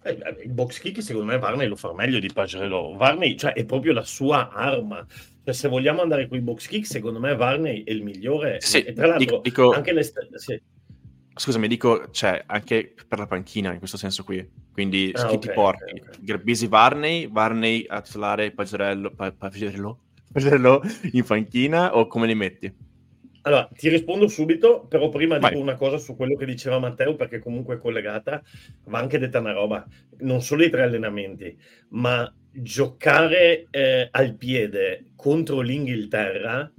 Eh, il box kick secondo me Varney lo fa meglio di Pagerello. Varney cioè, è proprio la sua arma. Cioè, se vogliamo andare con i box kick, secondo me Varney è il migliore. Sì, e tra l'altro dico... anche le... Sì Scusami, dico, cioè, anche per la panchina in questo senso qui. Quindi ah, chi okay, ti porti? Okay, okay. Garbisi Varney, Varney a titolare Pagerello, pa- Pagerello, Pagerello in panchina o come li metti? Allora, ti rispondo subito, però prima Vai. dico una cosa su quello che diceva Matteo, perché comunque è collegata, va anche detta una roba, non solo i tre allenamenti, ma giocare eh, al piede contro l'Inghilterra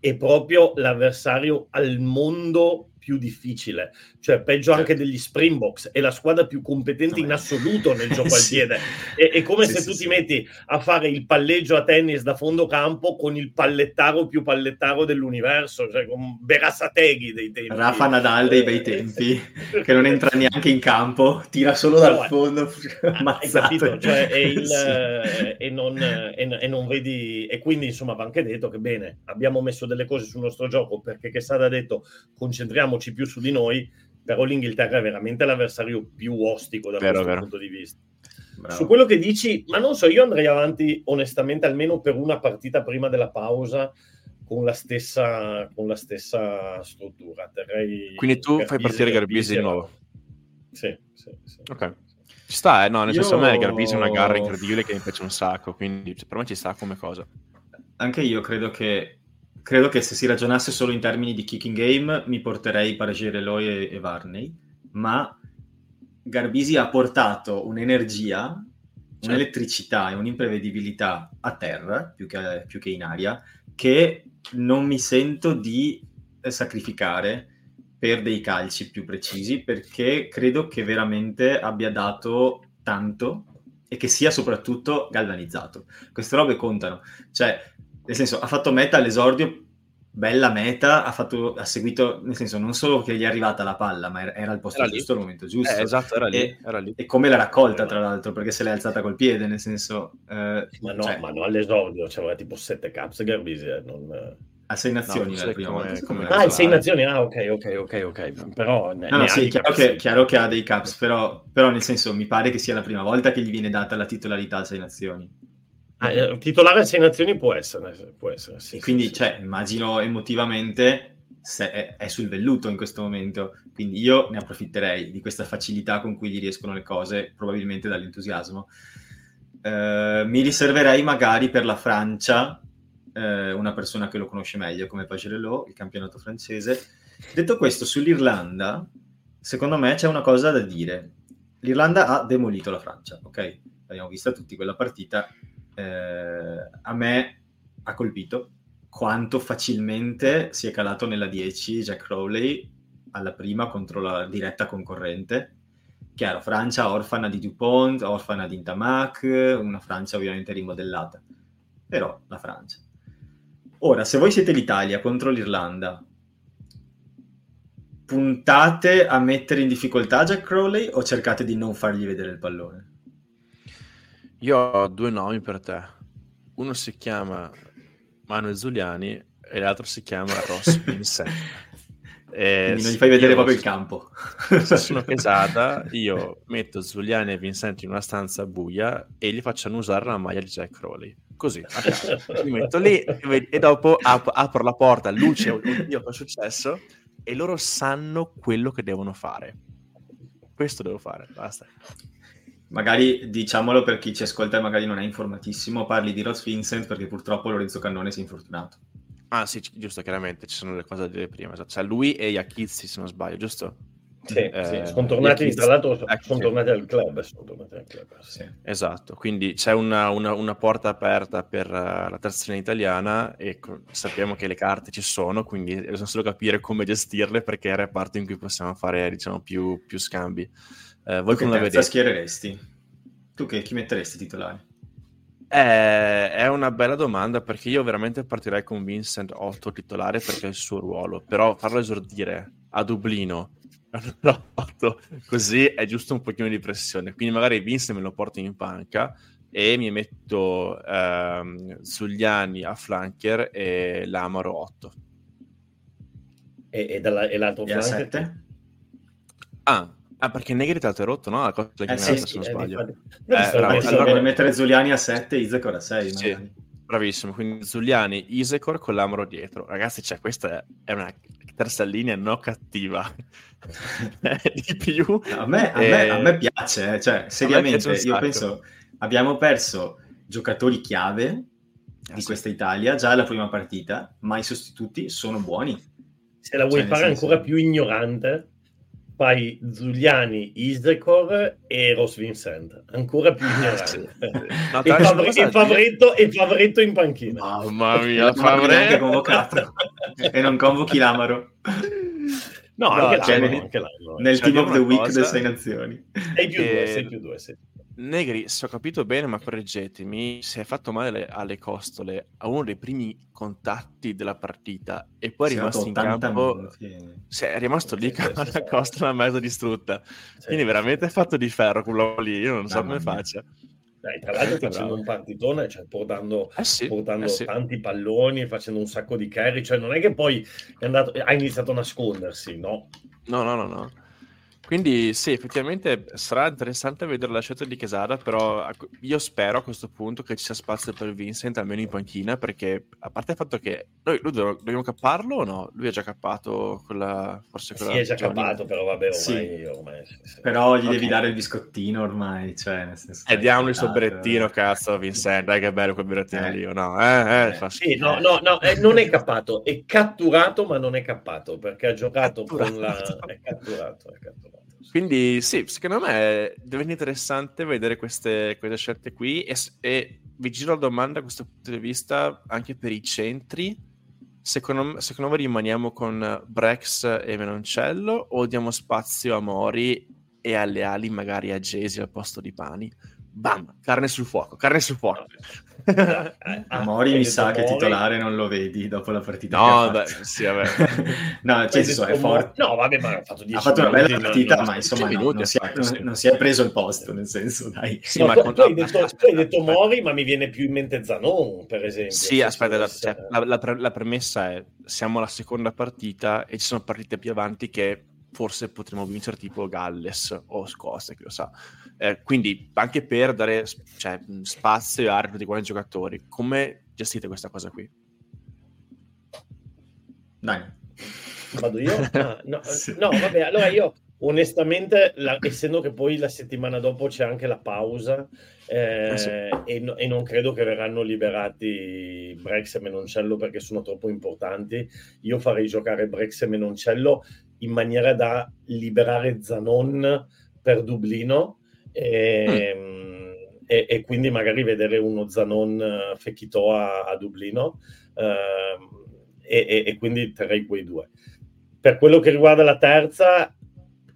è proprio l'avversario al mondo più difficile, cioè peggio certo. anche degli Springboks, è la squadra più competente in assoluto nel gioco sì. al piede. È, è come sì, se sì, tu ti metti a fare il palleggio a tennis da fondo campo con il pallettaro più pallettaro dell'universo, cioè con Berassateghi dei tempi. Rafa Nadal dei bei eh, tempi, che non entra neanche in campo, tira solo dal no, fondo. Capito? Cioè, il, eh, e, non, e, e, non, vedi... E quindi insomma va anche detto che bene, abbiamo messo delle cose sul nostro gioco perché che Sada ha detto concentriamo concentriamoci più su di noi, però l'Inghilterra è veramente l'avversario più ostico da vero, questo vero. punto di vista. Bravo. Su quello che dici, ma non so, io andrei avanti onestamente almeno per una partita prima della pausa con la stessa, con la stessa struttura. Terrei Quindi tu fai partire Garbisi di nuovo? Sì, sì, sì. Ok. Ci sta, eh? no, nel io... senso a me Garbisi è una gara incredibile che mi piace un sacco, quindi per me ci sta come cosa. Anche io credo che credo che se si ragionasse solo in termini di kicking game mi porterei Paragereloi e, e Varney, ma Garbisi ha portato un'energia, certo. un'elettricità e un'imprevedibilità a terra, più che, più che in aria, che non mi sento di sacrificare per dei calci più precisi, perché credo che veramente abbia dato tanto e che sia soprattutto galvanizzato. Queste robe contano. Cioè, nel senso, ha fatto meta all'esordio, bella meta, ha, fatto, ha seguito, nel senso, non solo che gli è arrivata la palla, ma era al posto era giusto, al momento giusto. Eh, esatto, era lì, e, era lì. E come l'ha raccolta, tra l'altro, perché se l'è alzata col piede, nel senso... Eh, ma, no, cioè, ma no, all'esordio, c'era tipo sette caps Garbisi, eh, non... A sei nazioni no, la prima come, volta. Come ah, in sei nazioni, ah, ok, ok, ok, ok. Però ne, no, no, sì, chiaro che, chiaro che, ha dei caps, però, però nel senso mi pare che sia la prima volta che gli viene data la titolarità a sei nazioni. Ah, eh, titolare a sei nazioni può essere, può essere sì, quindi sì, cioè, immagino emotivamente è, è, sul velluto in questo momento, quindi io ne approfitterei di questa facilità con cui gli riescono le cose, probabilmente dall'entusiasmo. Eh, mi riserverei magari per la Francia eh, una persona che lo conosce meglio come Pagerello, il campionato francese. Detto questo, sull'Irlanda, secondo me c'è una cosa da dire. L'Irlanda ha demolito la Francia, ok? L'abbiamo vista tutti quella partita eh, a me ha colpito quanto facilmente si è calato nella 10 Jack Crowley alla prima contro la diretta concorrente. Chiaro, Francia orfana di Dupont, orfana di Intamac, una Francia ovviamente rimodellata, però la Francia. Ora, se voi siete l'Italia contro l'Irlanda, puntate a mettere in difficoltà Jack Crowley o cercate di non fargli vedere il pallone? Io ho due nomi per te. Uno si chiama Manuel Zuliani e l'altro si chiama Ross Vincent. Eh, non gli fai vedere proprio il campo. Se sono pesata, io metto Zuliani e Vincent in una stanza buia e gli facciano usare la maglia di Jack Crowley. Così, li metto lì e dopo ap- apro la porta, luce, oddio, cosa è successo? E loro sanno quello che devono fare. Questo devo fare, basta. Magari diciamolo per chi ci ascolta e magari non è informatissimo, parli di Ross Vincent perché purtroppo Lorenzo Cannone si è infortunato. Ah sì, giusto, chiaramente, ci sono le cose da dire prima. Cioè lui e Iachizzi, se non sbaglio, giusto? Sì, eh, sì. sono tornati, Iachizzi... tra l'altro, ecco, sono tornati al club. Sono tornati al club sì. Esatto, quindi c'è una, una, una porta aperta per uh, la terzione italiana e co- sappiamo che le carte ci sono, quindi bisogna solo capire come gestirle perché è il reparto in cui possiamo fare, diciamo, più, più scambi. Uh, voi come la vedete? schiereresti? Tu che chi metteresti titolari? Eh, è una bella domanda perché io veramente partirei con Vincent 8 titolare perché è il suo ruolo, però farlo esordire a Dublino 8 così è giusto un pochino di pressione, quindi magari Vincent me lo porto in panca e mi metto ehm, Zugliani a flanker e l'Amaro 8. E, e, dalla, e l'altro flanker? 7? Ah, Ah, perché Negri è rotto, no? La cosa eh, sì, se non eh, sbaglio. Eh, bravo, allora puoi mettere Zuliani a 7 e Isecor a 6. Sì, bravissimo. Quindi Zuliani, Isecor con l'Amro dietro. Ragazzi, cioè, questa è una terza linea non cattiva. di più. A me, a, e... me, a me, piace, eh. cioè, seriamente, io penso abbiamo perso giocatori chiave ah, di sì. questa Italia già alla prima partita, ma i sostituti sono buoni. Se la vuoi cioè, fare senso... ancora più ignorante, fai Giuliani, Isecor e Ross Vincent, ancora più ignorante. no, il, favor- il, favoretto, in panchina. Mamma mia, Favre convocato e non convochi l'Amaro. No, no anche, cioè, l'anno, anche l'anno. Nel team of the week cosa... delle sei nazioni. 6 più 2, 6 più 2, 6 Negri, se ho capito bene, ma correggetemi, si è fatto male alle costole a uno dei primi contatti della partita e poi è rimasto in campo, sì, è rimasto lì con la costola mezzo distrutta. Sì. Quindi veramente è fatto di ferro quello lì, io non so come faccia. Dai, tra l'altro facendo un partitone, cioè portando, eh sì, portando eh sì. tanti palloni, facendo un sacco di carry, cioè non è che poi è andato, ha iniziato a nascondersi, no? No, no, no, no. Quindi sì, effettivamente sarà interessante vedere la scelta di Quesada, però io spero a questo punto che ci sia spazio per Vincent almeno in panchina, perché a parte il fatto che noi lui dobbiamo capparlo o no? Lui ha già cappato quella, forse quella... Sì, è già cappato, però vabbè, ormai... Sì. ormai sì. Però gli okay. devi dare il biscottino ormai, cioè nel senso... E eh, diamogli il suo berettino, cazzo, Vincent, dai che bello quel berettino eh. lì, o no? Eh, eh, fa sì, no, no, no, eh, non è cappato, è catturato, ma non è cappato, perché ha giocato catturato. con la... È catturato, è catturato. Quindi sì, secondo me diventa interessante vedere queste, queste scelte qui e, e, vi giro la domanda da questo punto di vista anche per i centri. Secondo, secondo me rimaniamo con Brex e Menoncello o diamo spazio a Mori e alle ali magari a Jesi al posto di Pani? Bam, carne sul fuoco, carne sul fuoco. Eh, a Mori mi sa che titolare non lo vedi dopo la partita. No, beh, sì, vabbè. no, cioè, so, è forte. No, vabbè, ma ha fatto, ha fatto una bella partita, ma insomma no, non, si è, non, non, si è, preso il posto, nel senso, dai. Sì, no, ma tu, tu, hai detto, tu, hai detto, Mori, ma mi viene più in mente Zanon, per esempio. Sì, aspetta, la, cioè, la, la, la premessa è siamo alla seconda partita e ci sono partite più avanti che forse potremmo vincere tipo Galles o Scozia, chi lo sa. Eh, quindi anche per dare cioè, spazio e a tutti quanti i giocatori, come gestite questa cosa qui? Dai. Vado io? Ah, no, sì. no, vabbè, allora io onestamente, la, essendo che poi la settimana dopo c'è anche la pausa eh, eh sì. e, no, e, non credo che verranno liberati Brex e Menoncello perché sono troppo importanti, io farei giocare Brex e Menoncello in maniera da liberare Zanon per Dublino e, mm. e, e, quindi magari vedere uno Zanon uh, Fekito a, Dublino uh, e, e, quindi terrei quei due. Per quello che riguarda la terza,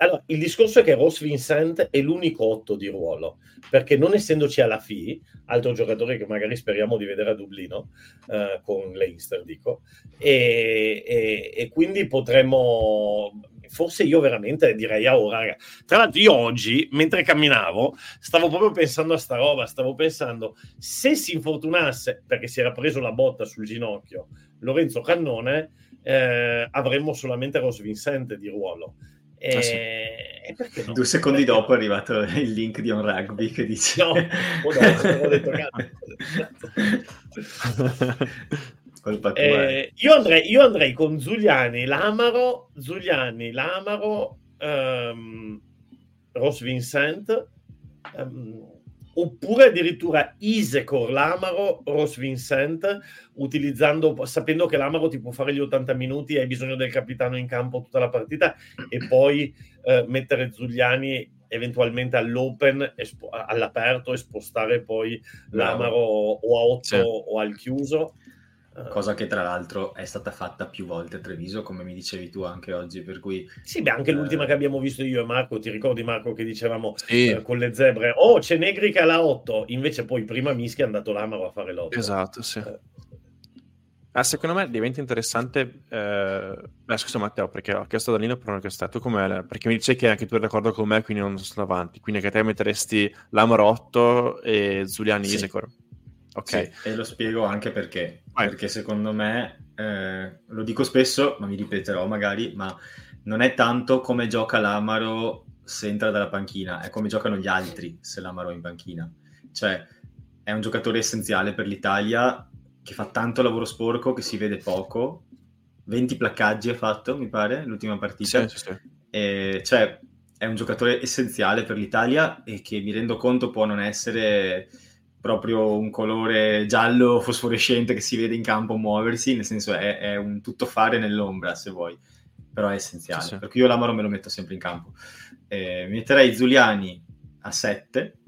allora, il discorso è che Ross Vincent è l'unico otto di ruolo, perché non essendoci alla FI, altro giocatore che magari speriamo di vedere a Dublino, uh, con Leinster dico, e, e, e, quindi potremmo, forse io veramente direi a ora, tra l'altro io oggi, mentre camminavo, stavo proprio pensando a sta roba, stavo pensando, se si infortunasse, perché si era preso la botta sul ginocchio, Lorenzo Cannone, eh, avremmo solamente Ross Vincent di ruolo. E, ah, sì. e no? Due secondi perché dopo è arrivato il link di On Rugby che dice... No, oh no, ho detto eh, io, andrei, io, andrei, con Giuliani, Lamaro, Giuliani, Lamaro, um, Ross Vincent, um, oppure addirittura Isecor, Lamaro, Ross Vincent, utilizzando, sapendo che Lamaro ti può fare gli 80 minuti hai bisogno del capitano in campo tutta la partita e poi eh, mettere Giuliani eventualmente all'open, espo- all'aperto e spostare poi Lamaro o a 8 sì. o al chiuso. Cosa che tra l'altro è stata fatta più volte a Treviso, come mi dicevi tu anche oggi, per cui... Sì, beh, anche eh... l'ultima che abbiamo visto io e Marco, ti ricordi Marco che dicevamo sì. eh, con le zebre, oh c'è Negri che ha la 8, invece poi prima Mischi è andato l'Amaro a fare l'8. Esatto, sì. Eh. Ah, secondo me diventa interessante. Eh... Beh, scusa Matteo, perché ho chiesto a Danilo per una questione. Tu com'è? Perché mi dice che anche tu eri d'accordo con me, quindi non sono avanti. Quindi che te metteresti l'Amaro 8 e Zuliani sì. Isecor. Ok. Sì, e lo spiego anche perché. Vai. Perché secondo me, eh, lo dico spesso, ma mi ripeterò magari, ma non è tanto come gioca l'Amaro se entra dalla panchina, è come giocano gli altri se l'Amaro è in panchina. Cioè, è un giocatore essenziale per l'Italia che fa tanto lavoro sporco, che si vede poco. 20 placcaggi ha fatto, mi pare, l'ultima partita. Sì, sì. E, cioè, è un giocatore essenziale per l'Italia e che mi rendo conto può non essere proprio un colore giallo fosforescente che si vede in campo muoversi, nel senso è, è un tuttofare nell'ombra se vuoi, però è essenziale, sì, sì. perché io l'Amaro me lo metto sempre in campo. Eh, metterei Zuliani a 7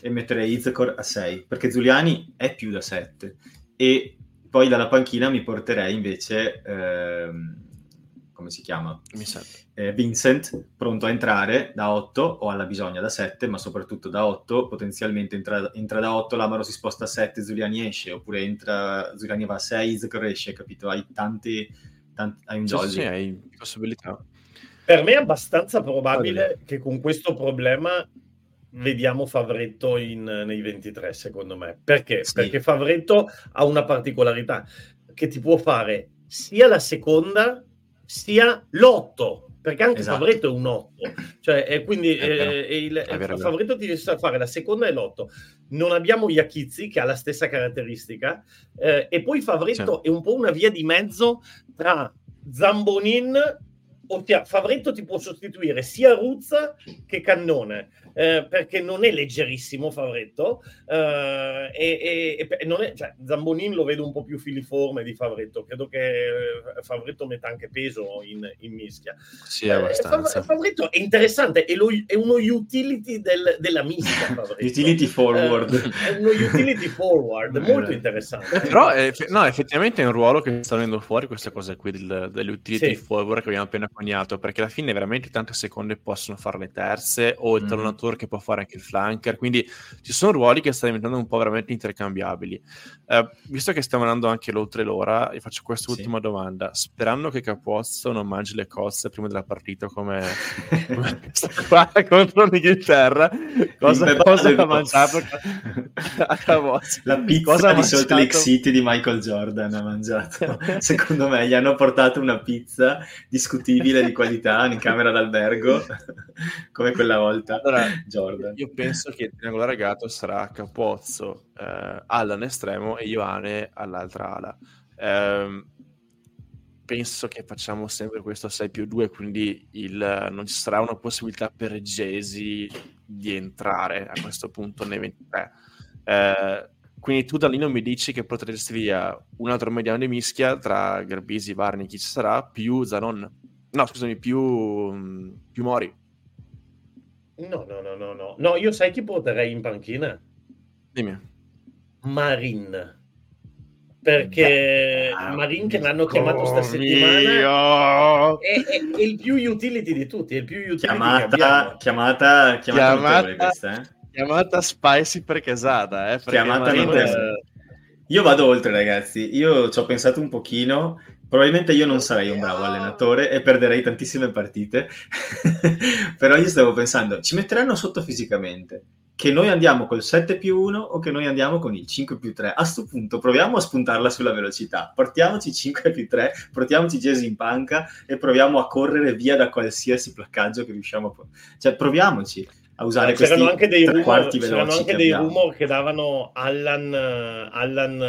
e metterei Izakor a 6, perché Zuliani è più da 7 e poi dalla panchina mi porterei invece... Ehm, come si chiama? Eh, Vincent, pronto a entrare da 8 o alla bisogna da 7, ma soprattutto da 8, potenzialmente entra, entra da 8, Lamaro si sposta a 7, Zuliani esce, oppure entra, Zuliani va a 6, Zucker esce, capito? Hai tanti, tanti hai un sì, jolly. Sì, hai possibilità. Per me è abbastanza probabile che con questo problema vediamo Favretto in, nei 23, secondo me. Perché? Sì. Perché Favretto ha una particolarità che ti può fare sia la seconda sia l'otto, perché anche esatto. Favoretto è un 8, cioè, e quindi eh, il, il Favoretto ti sa fare la seconda e l'otto. Non abbiamo Iachizzi che ha la stessa caratteristica, eh, e poi Favoretto sì. è un po' una via di mezzo tra Zambonin Favretto ti può sostituire sia Ruzza che Cannone eh, perché non è leggerissimo Favretto eh, e, e non è, cioè, Zambonin lo vedo un po' più filiforme di Favretto credo che eh, Favretto metta anche peso in, in mischia. Sì, abbastanza. Eh, Favretto è interessante è, lo, è uno utility del, della mischia utility forward. eh, è uno utility forward molto interessante. Però no, effettivamente è un ruolo che sta venendo fuori queste cose qui del, degli utility sì. forward che abbiamo appena coniato perché alla fine veramente tante seconde possono fare le terze o il mm. talonatore che può fare anche il flanker, quindi ci sono ruoli che stanno diventando un po' veramente intercambiabili. Uh, visto che stiamo andando anche oltre l'ora, vi faccio quest'ultima sì. domanda, sperando che Capozzo non mangi le cozze prima della partita come, come qua contro l'Inghilterra, cosa, cosa ha mangiato a Capozzo? La pizza cosa di Salt Lake City di Michael Jordan ha mangiato. Secondo me gli hanno portato una pizza discutibile di qualità in camera d'albergo, come quella volta. Allora, Jordan. Io penso che il triangolo ragato sarà Capozzo, eh, Allan estremo e Ioane all'altra ala. Eh, penso che facciamo sempre questo 6 più 2, quindi il, non ci sarà una possibilità per Gesi di entrare a questo punto nei 23. Eh, quindi tu da lì non mi dici che potresti via un altro mediano di mischia tra Garbisi, Varni, chi ci sarà, più Zanon. No, scusami, più, più Mori. No, no, no, no, no. No, io sai chi porterei in panchina? Dimmi. Marin perché Beh, Marin che l'hanno chiamato sta settimana è, è, è, il più utility di tutti, è il più utility chiamata, chiamata, chiamata, chiamata, questa, eh? chiamata spicy perché esata, eh? chiamata Marin... Io vado oltre ragazzi, io ci ho pensato un pochino, probabilmente io non sarei un bravo allenatore e perderei tantissime partite, però io stavo pensando, ci metteranno sotto fisicamente, che noi andiamo col 7 più 1 o che noi andiamo con il 5 più 3. A questo punto proviamo a spuntarla sulla velocità, portiamoci 5 più 3, portiamoci Jesse in panca e proviamo a correre via da qualsiasi placcaggio che riusciamo a... Cioè proviamoci a usare c'erano anche dei rumor, c'erano anche dei rumor che davano Allan, Allan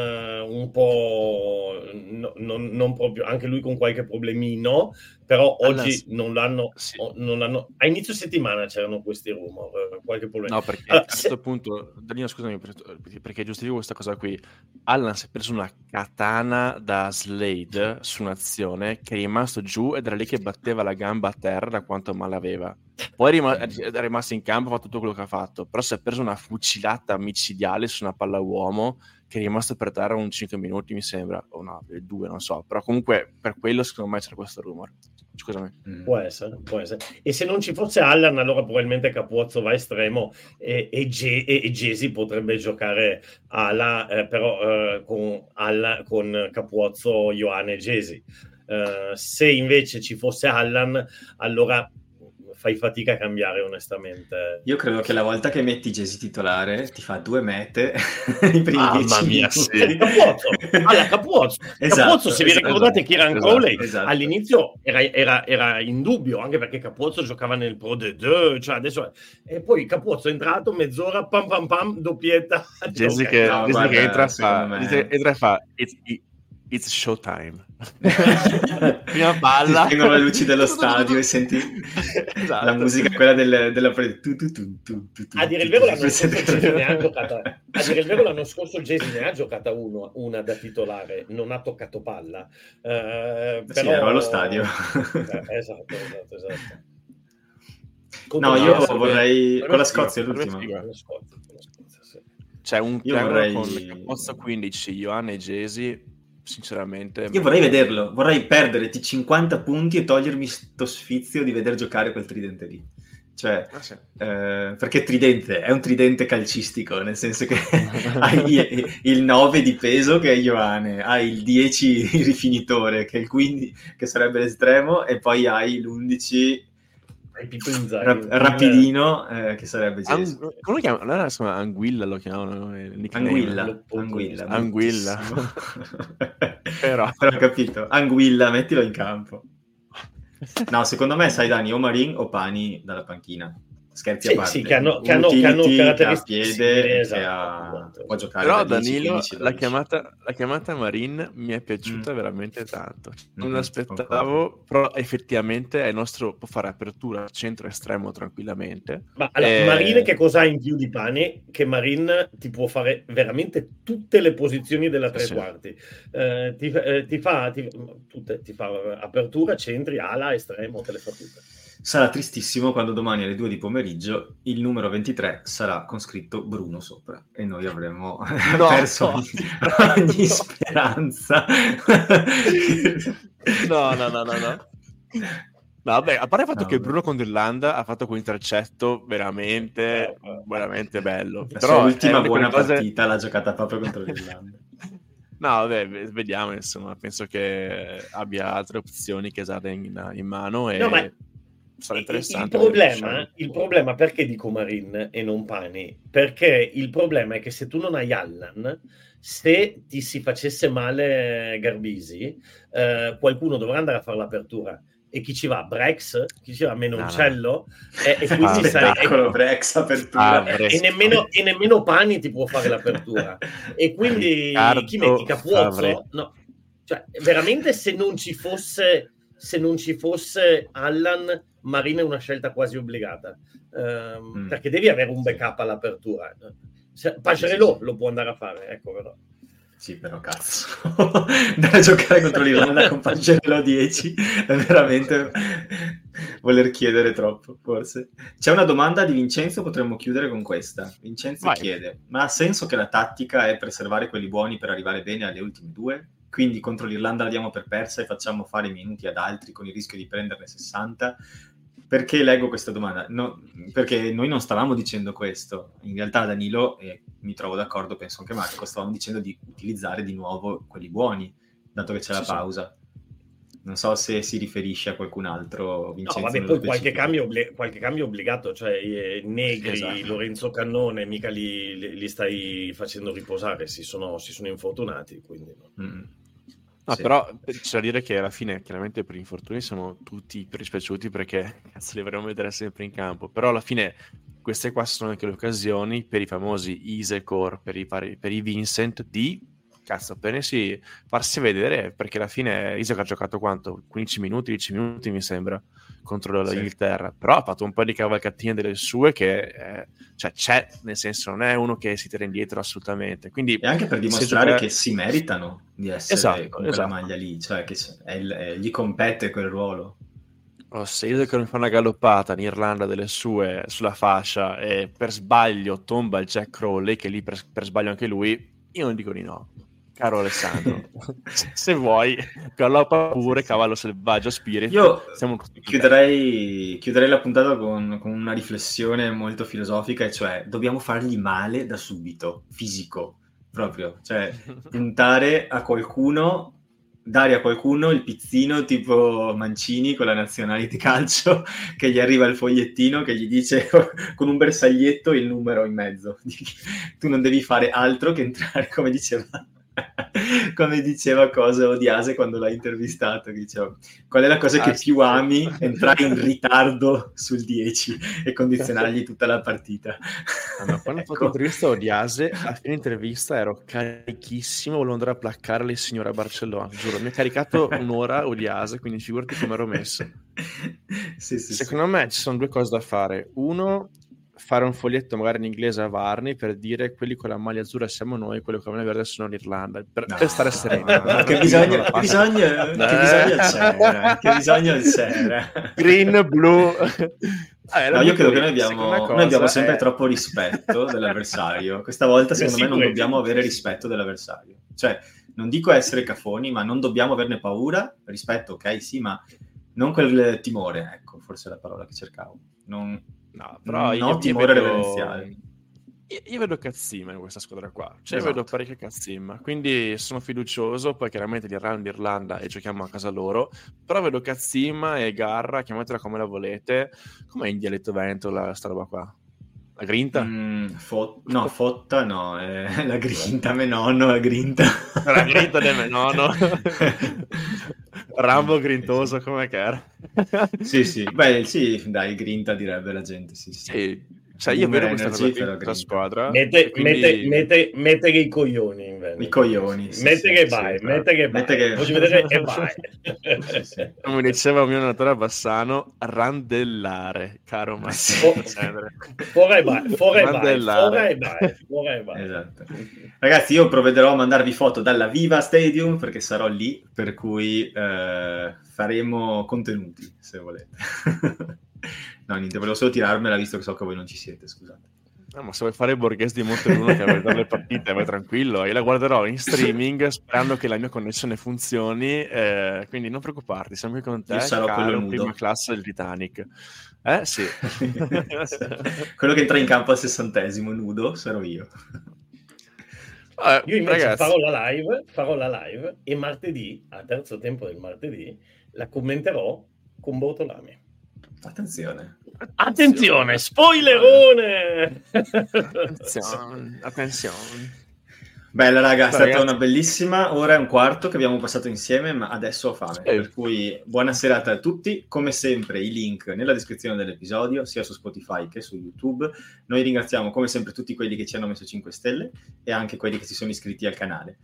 un po' no, non, non, proprio anche lui con qualche problemino però oggi non l'hanno, sì. non l'hanno a inizio settimana c'erano questi rumor qualche problema no perché allora, a questo se... punto Danilo scusami perché giustifico questa cosa qui Allan si è preso una katana da Slade su un'azione che è rimasto giù ed era lì che batteva la gamba a terra da quanto male aveva poi è rimasto in campo, ha fatto tutto quello che ha fatto, però si è preso una fucilata micidiale su una palla uomo che è rimasto per terra un 5 minuti, mi sembra, o no, due, non so, però comunque per quello secondo me c'era questo rumore. Scusami. Mm. Può essere, può essere. E se non ci fosse Allan, allora probabilmente Capuozzo va estremo e, e, Ge- e Gesi potrebbe giocare ala, eh, però eh, con, alla, con Capuozzo, Ioane e Gesi. Uh, se invece ci fosse Allan, allora fai fatica a cambiare onestamente. Io credo che la volta che metti Jesi titolare ti fa due mete i primi Mamma 10 mia, sì. Capuozzo, alla Capuozzo. Esatto, Capuozzo, se vi esatto, ricordate Kieran esatto, Crowley esatto. all'inizio era, era, era, in dubbio, anche perché Capuozzo giocava nel Pro de Deux, cioè adesso... E poi Capuozzo è entrato, mezz'ora, pam pam pam, doppietta. Jesi che, no, guarda, che entra, fa, entra e fa... It's, it's showtime. prima palla vengono le luci dello stadio e senti esatto. la musica quella del, della pre... tu, tu, tu, a dire il vero l'anno scorso ne ha giocata a dire il vero l'anno scorso Jesse ne ha giocata uno, una da titolare non ha toccato palla. Uh, però... sì, ero allo stadio. Eh, esatto esatto esatto. No io vorrei con la Scozia l'ultima. c'è un piano vorrei... con Pozzo 15 Ioanna e Jesi sinceramente. Io vorrei vederlo, vorrei perderti 50 punti e togliermi sto sfizio di vedere giocare quel tridente lì. Cioè, ah, sì. eh, perché tridente è un tridente calcistico, nel senso che hai il 9 di peso che è Ioane, hai il 10 rifinitore che è il 15 che sarebbe l'estremo e poi hai l'11 Rap- rapidino eh, che sarebbe An- come lo chiamano? Allora insomma Anguilla lo chiamano eh, Anguilla Anguilla, Anguilla. però. però ho capito. Anguilla mettilo in campo. No secondo me sai Dani o Marin o Pani dalla panchina scherzi sì, a parte. sì, che hanno, che hanno, che hanno caratteristiche a piede sì, esatto, che può giocare però Danilo 15, la, chiamata, la chiamata Marin mi è piaciuta mm. veramente tanto. Non mm, aspettavo però effettivamente è il nostro può fare apertura centro estremo tranquillamente. Ma allora, e... Marin che cosa ha in più di pane? Che Marin ti può fare veramente tutte le posizioni della tre sì. quarti. Eh, ti, eh, ti, fa ti, tutte, ti fa apertura centri ala estremo te le fa tutte Sarà tristissimo quando domani alle 2 di pomeriggio il numero 23 sarà con scritto Bruno sopra e noi avremo no, perso no, ogni, no. speranza. no, no, no, no, no. No, vabbè, a parte il fatto no, che Bruno con Irlanda ha fatto quell'intercetto veramente, veramente bello. La Però l'ultima buona cose... partita l'ha giocata proprio contro l'Irlanda. No, vabbè, vediamo, insomma, penso che abbia altre opzioni che Sarda in, in mano e... No, ma sarà interessante. Il problema, il problema, perché dico Marin e non Pani? Perché il problema è che se tu non hai Allan, se ti si facesse male Garbisi, eh, qualcuno dovrà andare a fare l'apertura. E chi ci va? Brex? Chi ci va? Menoncello? No, no. E, e, quindi ah, sarei... Brex apertura. Ah, e, nemmeno, e, nemmeno, Pani ti può fare l'apertura. e quindi Riccardo chi metti Capuozzo? No. Cioè, veramente se non ci fosse se non ci fosse Allan Marina è una scelta quasi obbligata, ehm, mm. perché devi avere un backup all'apertura. Pagerello sì, sì, sì. lo può andare a fare, ecco però. Sì, però cazzo. Andare a giocare contro l'Irlanda con Paggello 10 è veramente voler chiedere troppo, forse. C'è una domanda di Vincenzo, potremmo chiudere con questa. Vincenzo Vai. chiede, ma ha senso che la tattica è preservare quelli buoni per arrivare bene alle ultime due? Quindi contro l'Irlanda la diamo per persa e facciamo fare minuti ad altri con il rischio di prenderne 60? Perché leggo questa domanda? No, perché noi non stavamo dicendo questo. In realtà Danilo, e mi trovo d'accordo, penso anche Marco, stavamo dicendo di utilizzare di nuovo quelli buoni, dato che c'è sì, la pausa. Non so se si riferisce a qualcun altro. Vincenzo, no, vabbè, poi qualche cambio, qualche cambio, obbligato, cioè eh, Negri, esatto. Lorenzo Cannone, mica li, li, stai facendo riposare, si sono, si sono infortunati. Quindi no. mm. No, sì. però c'è da dire che alla fine, chiaramente per infortuni sono tutti dispiaciuti perché cazzo li vorremmo vedere sempre in campo. Però alla fine queste qua sono anche le occasioni per i famosi Isecor, per i, per i Vincent di cazzo, prendersi, farsi vedere perché alla fine Isaac ha giocato quanto? 15 minuti, 10 minuti mi sembra contro l'Inghilterra, sì. però ha fatto un po' di cavalcattine delle sue che eh, cioè, c'è, nel senso non è uno che si tira indietro assolutamente. Quindi, e anche per dimostrare gioca... che si meritano di essere esatto, con esatto. quella maglia lì, cioè che è il, è, gli compete quel ruolo. Oh, se Isaac non fa una galoppata in Irlanda delle sue sulla fascia e per sbaglio tomba il Jack Crowley, che lì per, per sbaglio anche lui, io non dico di no caro Alessandro, se vuoi, galoppa pure, cavallo selvaggio, spirit. Io chiuderei, chiuderei, la puntata con, con, una riflessione molto filosofica, e cioè dobbiamo fargli male da subito, fisico, proprio. Cioè, puntare a qualcuno, dare a qualcuno il pizzino tipo Mancini con la nazionale di calcio, che gli arriva il fogliettino che gli dice con un bersaglietto il numero in mezzo. tu non devi fare altro che entrare, come diceva come diceva cosa Odiase quando l'ha intervistato, diceva, qual è la cosa che ah, più ami? Entrare in ritardo sul 10 e condizionargli tutta la partita. Allora, quando ecco. ho fatto l'intervista a Odiase, a fine intervista ero carichissimo, volevo andare a placcare le signore a Barcellona, giuro, mi ha caricato un'ora Odiase, quindi figurati come ero messo. Sì, sì, Secondo sì. me ci sono due cose da fare. Uno, fare un foglietto magari in inglese a Varni per dire quelli con la maglia azzurra siamo noi, quelli con la maglia verde sono l'Irlanda, per, no, per stare sereni. No, che bisogno, che bisogno, eh. che bisogno c'era, che bisogno c'era. Green, blu. Eh, no, io credo che noi abbiamo, noi abbiamo sempre è... troppo rispetto dell'avversario. Questa volta, secondo me, non dobbiamo avere rispetto dell'avversario. Cioè, non dico essere cafoni, ma non dobbiamo averne paura. Rispetto, ok, sì, ma non quel timore, ecco, forse è la parola che cercavo. Non, No, però io, timore io vedo... Io, io, vedo cazzima in questa squadra qua, cioè esatto. vedo parecchia cazzima, quindi sono fiducioso, poi chiaramente l'Irlanda Irlanda e giochiamo a casa loro, però vedo cazzima e garra, chiamatela come la volete, com'è in dialetto vento la sta roba qua? La grinta? Mm, fo- no, fotta no, è la grinta, me nonno, la grinta. La grinta del me nonno. Rambo grintoso come che era. sì, sì, beh, sì, dai, grinta direbbe la gente, sì, sì. sì cioè, io vedo questa, questa squadra. Mette, quindi... mette, mette, mette i coglioni in Veneto. I coglioni. Sì, mette sì, che vai, sì, mette che vai. Mette che... Voglio vedere e vai. Come diceva un mio natore Bassano, randellare, caro Massimo. Fuori e vai, fuori e vai. Esatto. Ragazzi, io provvederò a mandarvi foto dalla Viva Stadium perché sarò lì, per cui eh, faremo contenuti, se volete. No, niente, volevo solo tirarmela visto che so che voi non ci siete, scusate. No, ma se vuoi fare Borghese di Monteluno che vuoi le partite, vai tranquillo. Io la guarderò in streaming sperando che la mia connessione funzioni. Eh, quindi non preoccuparti, siamo qui con te. Io sarò caro, quello nudo. prima classe del Titanic. Eh sì. quello che entra in campo al sessantesimo nudo sarò io. Eh, io invece ragazzi... farò la live, farò la live e martedì, a terzo tempo del martedì, la commenterò con Bortolami. Attenzione. Attenzione, spoilerone! Attenzione, attenzione. Bella raga, è stata ragazzi... una bellissima ora e un quarto che abbiamo passato insieme, ma adesso ho fame. Sì. Per cui buona serata a tutti. Come sempre i link nella descrizione dell'episodio, sia su Spotify che su YouTube. Noi ringraziamo come sempre tutti quelli che ci hanno messo 5 stelle e anche quelli che si sono iscritti al canale.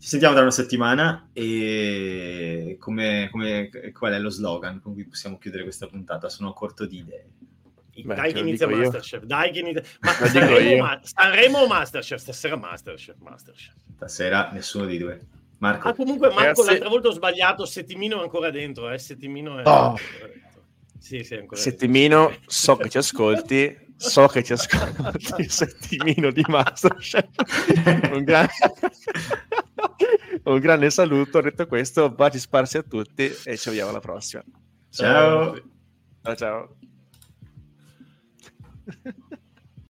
Ci sentiamo tra una settimana e come, come, qual è lo slogan con cui possiamo chiudere questa puntata? Sono corto di idee. Beh, dai che inizia Masterchef, dai che inizia... Ma Ma- Sanremo o Masterchef? Stasera Masterchef, Masterchef. Stasera nessuno di due. Marco. Ah, comunque Marco Ragazzi... l'altra volta ho sbagliato, Settimino è ancora dentro, eh? Settimino è... Oh. Sì, sì, ancora Settimino, dentro. so che ci ascolti, so che ci ascolti, Settimino di Masterchef. Un grande... Un grande saluto, detto questo, baci sparsi a tutti e ci vediamo alla prossima. Ciao. Ciao ciao.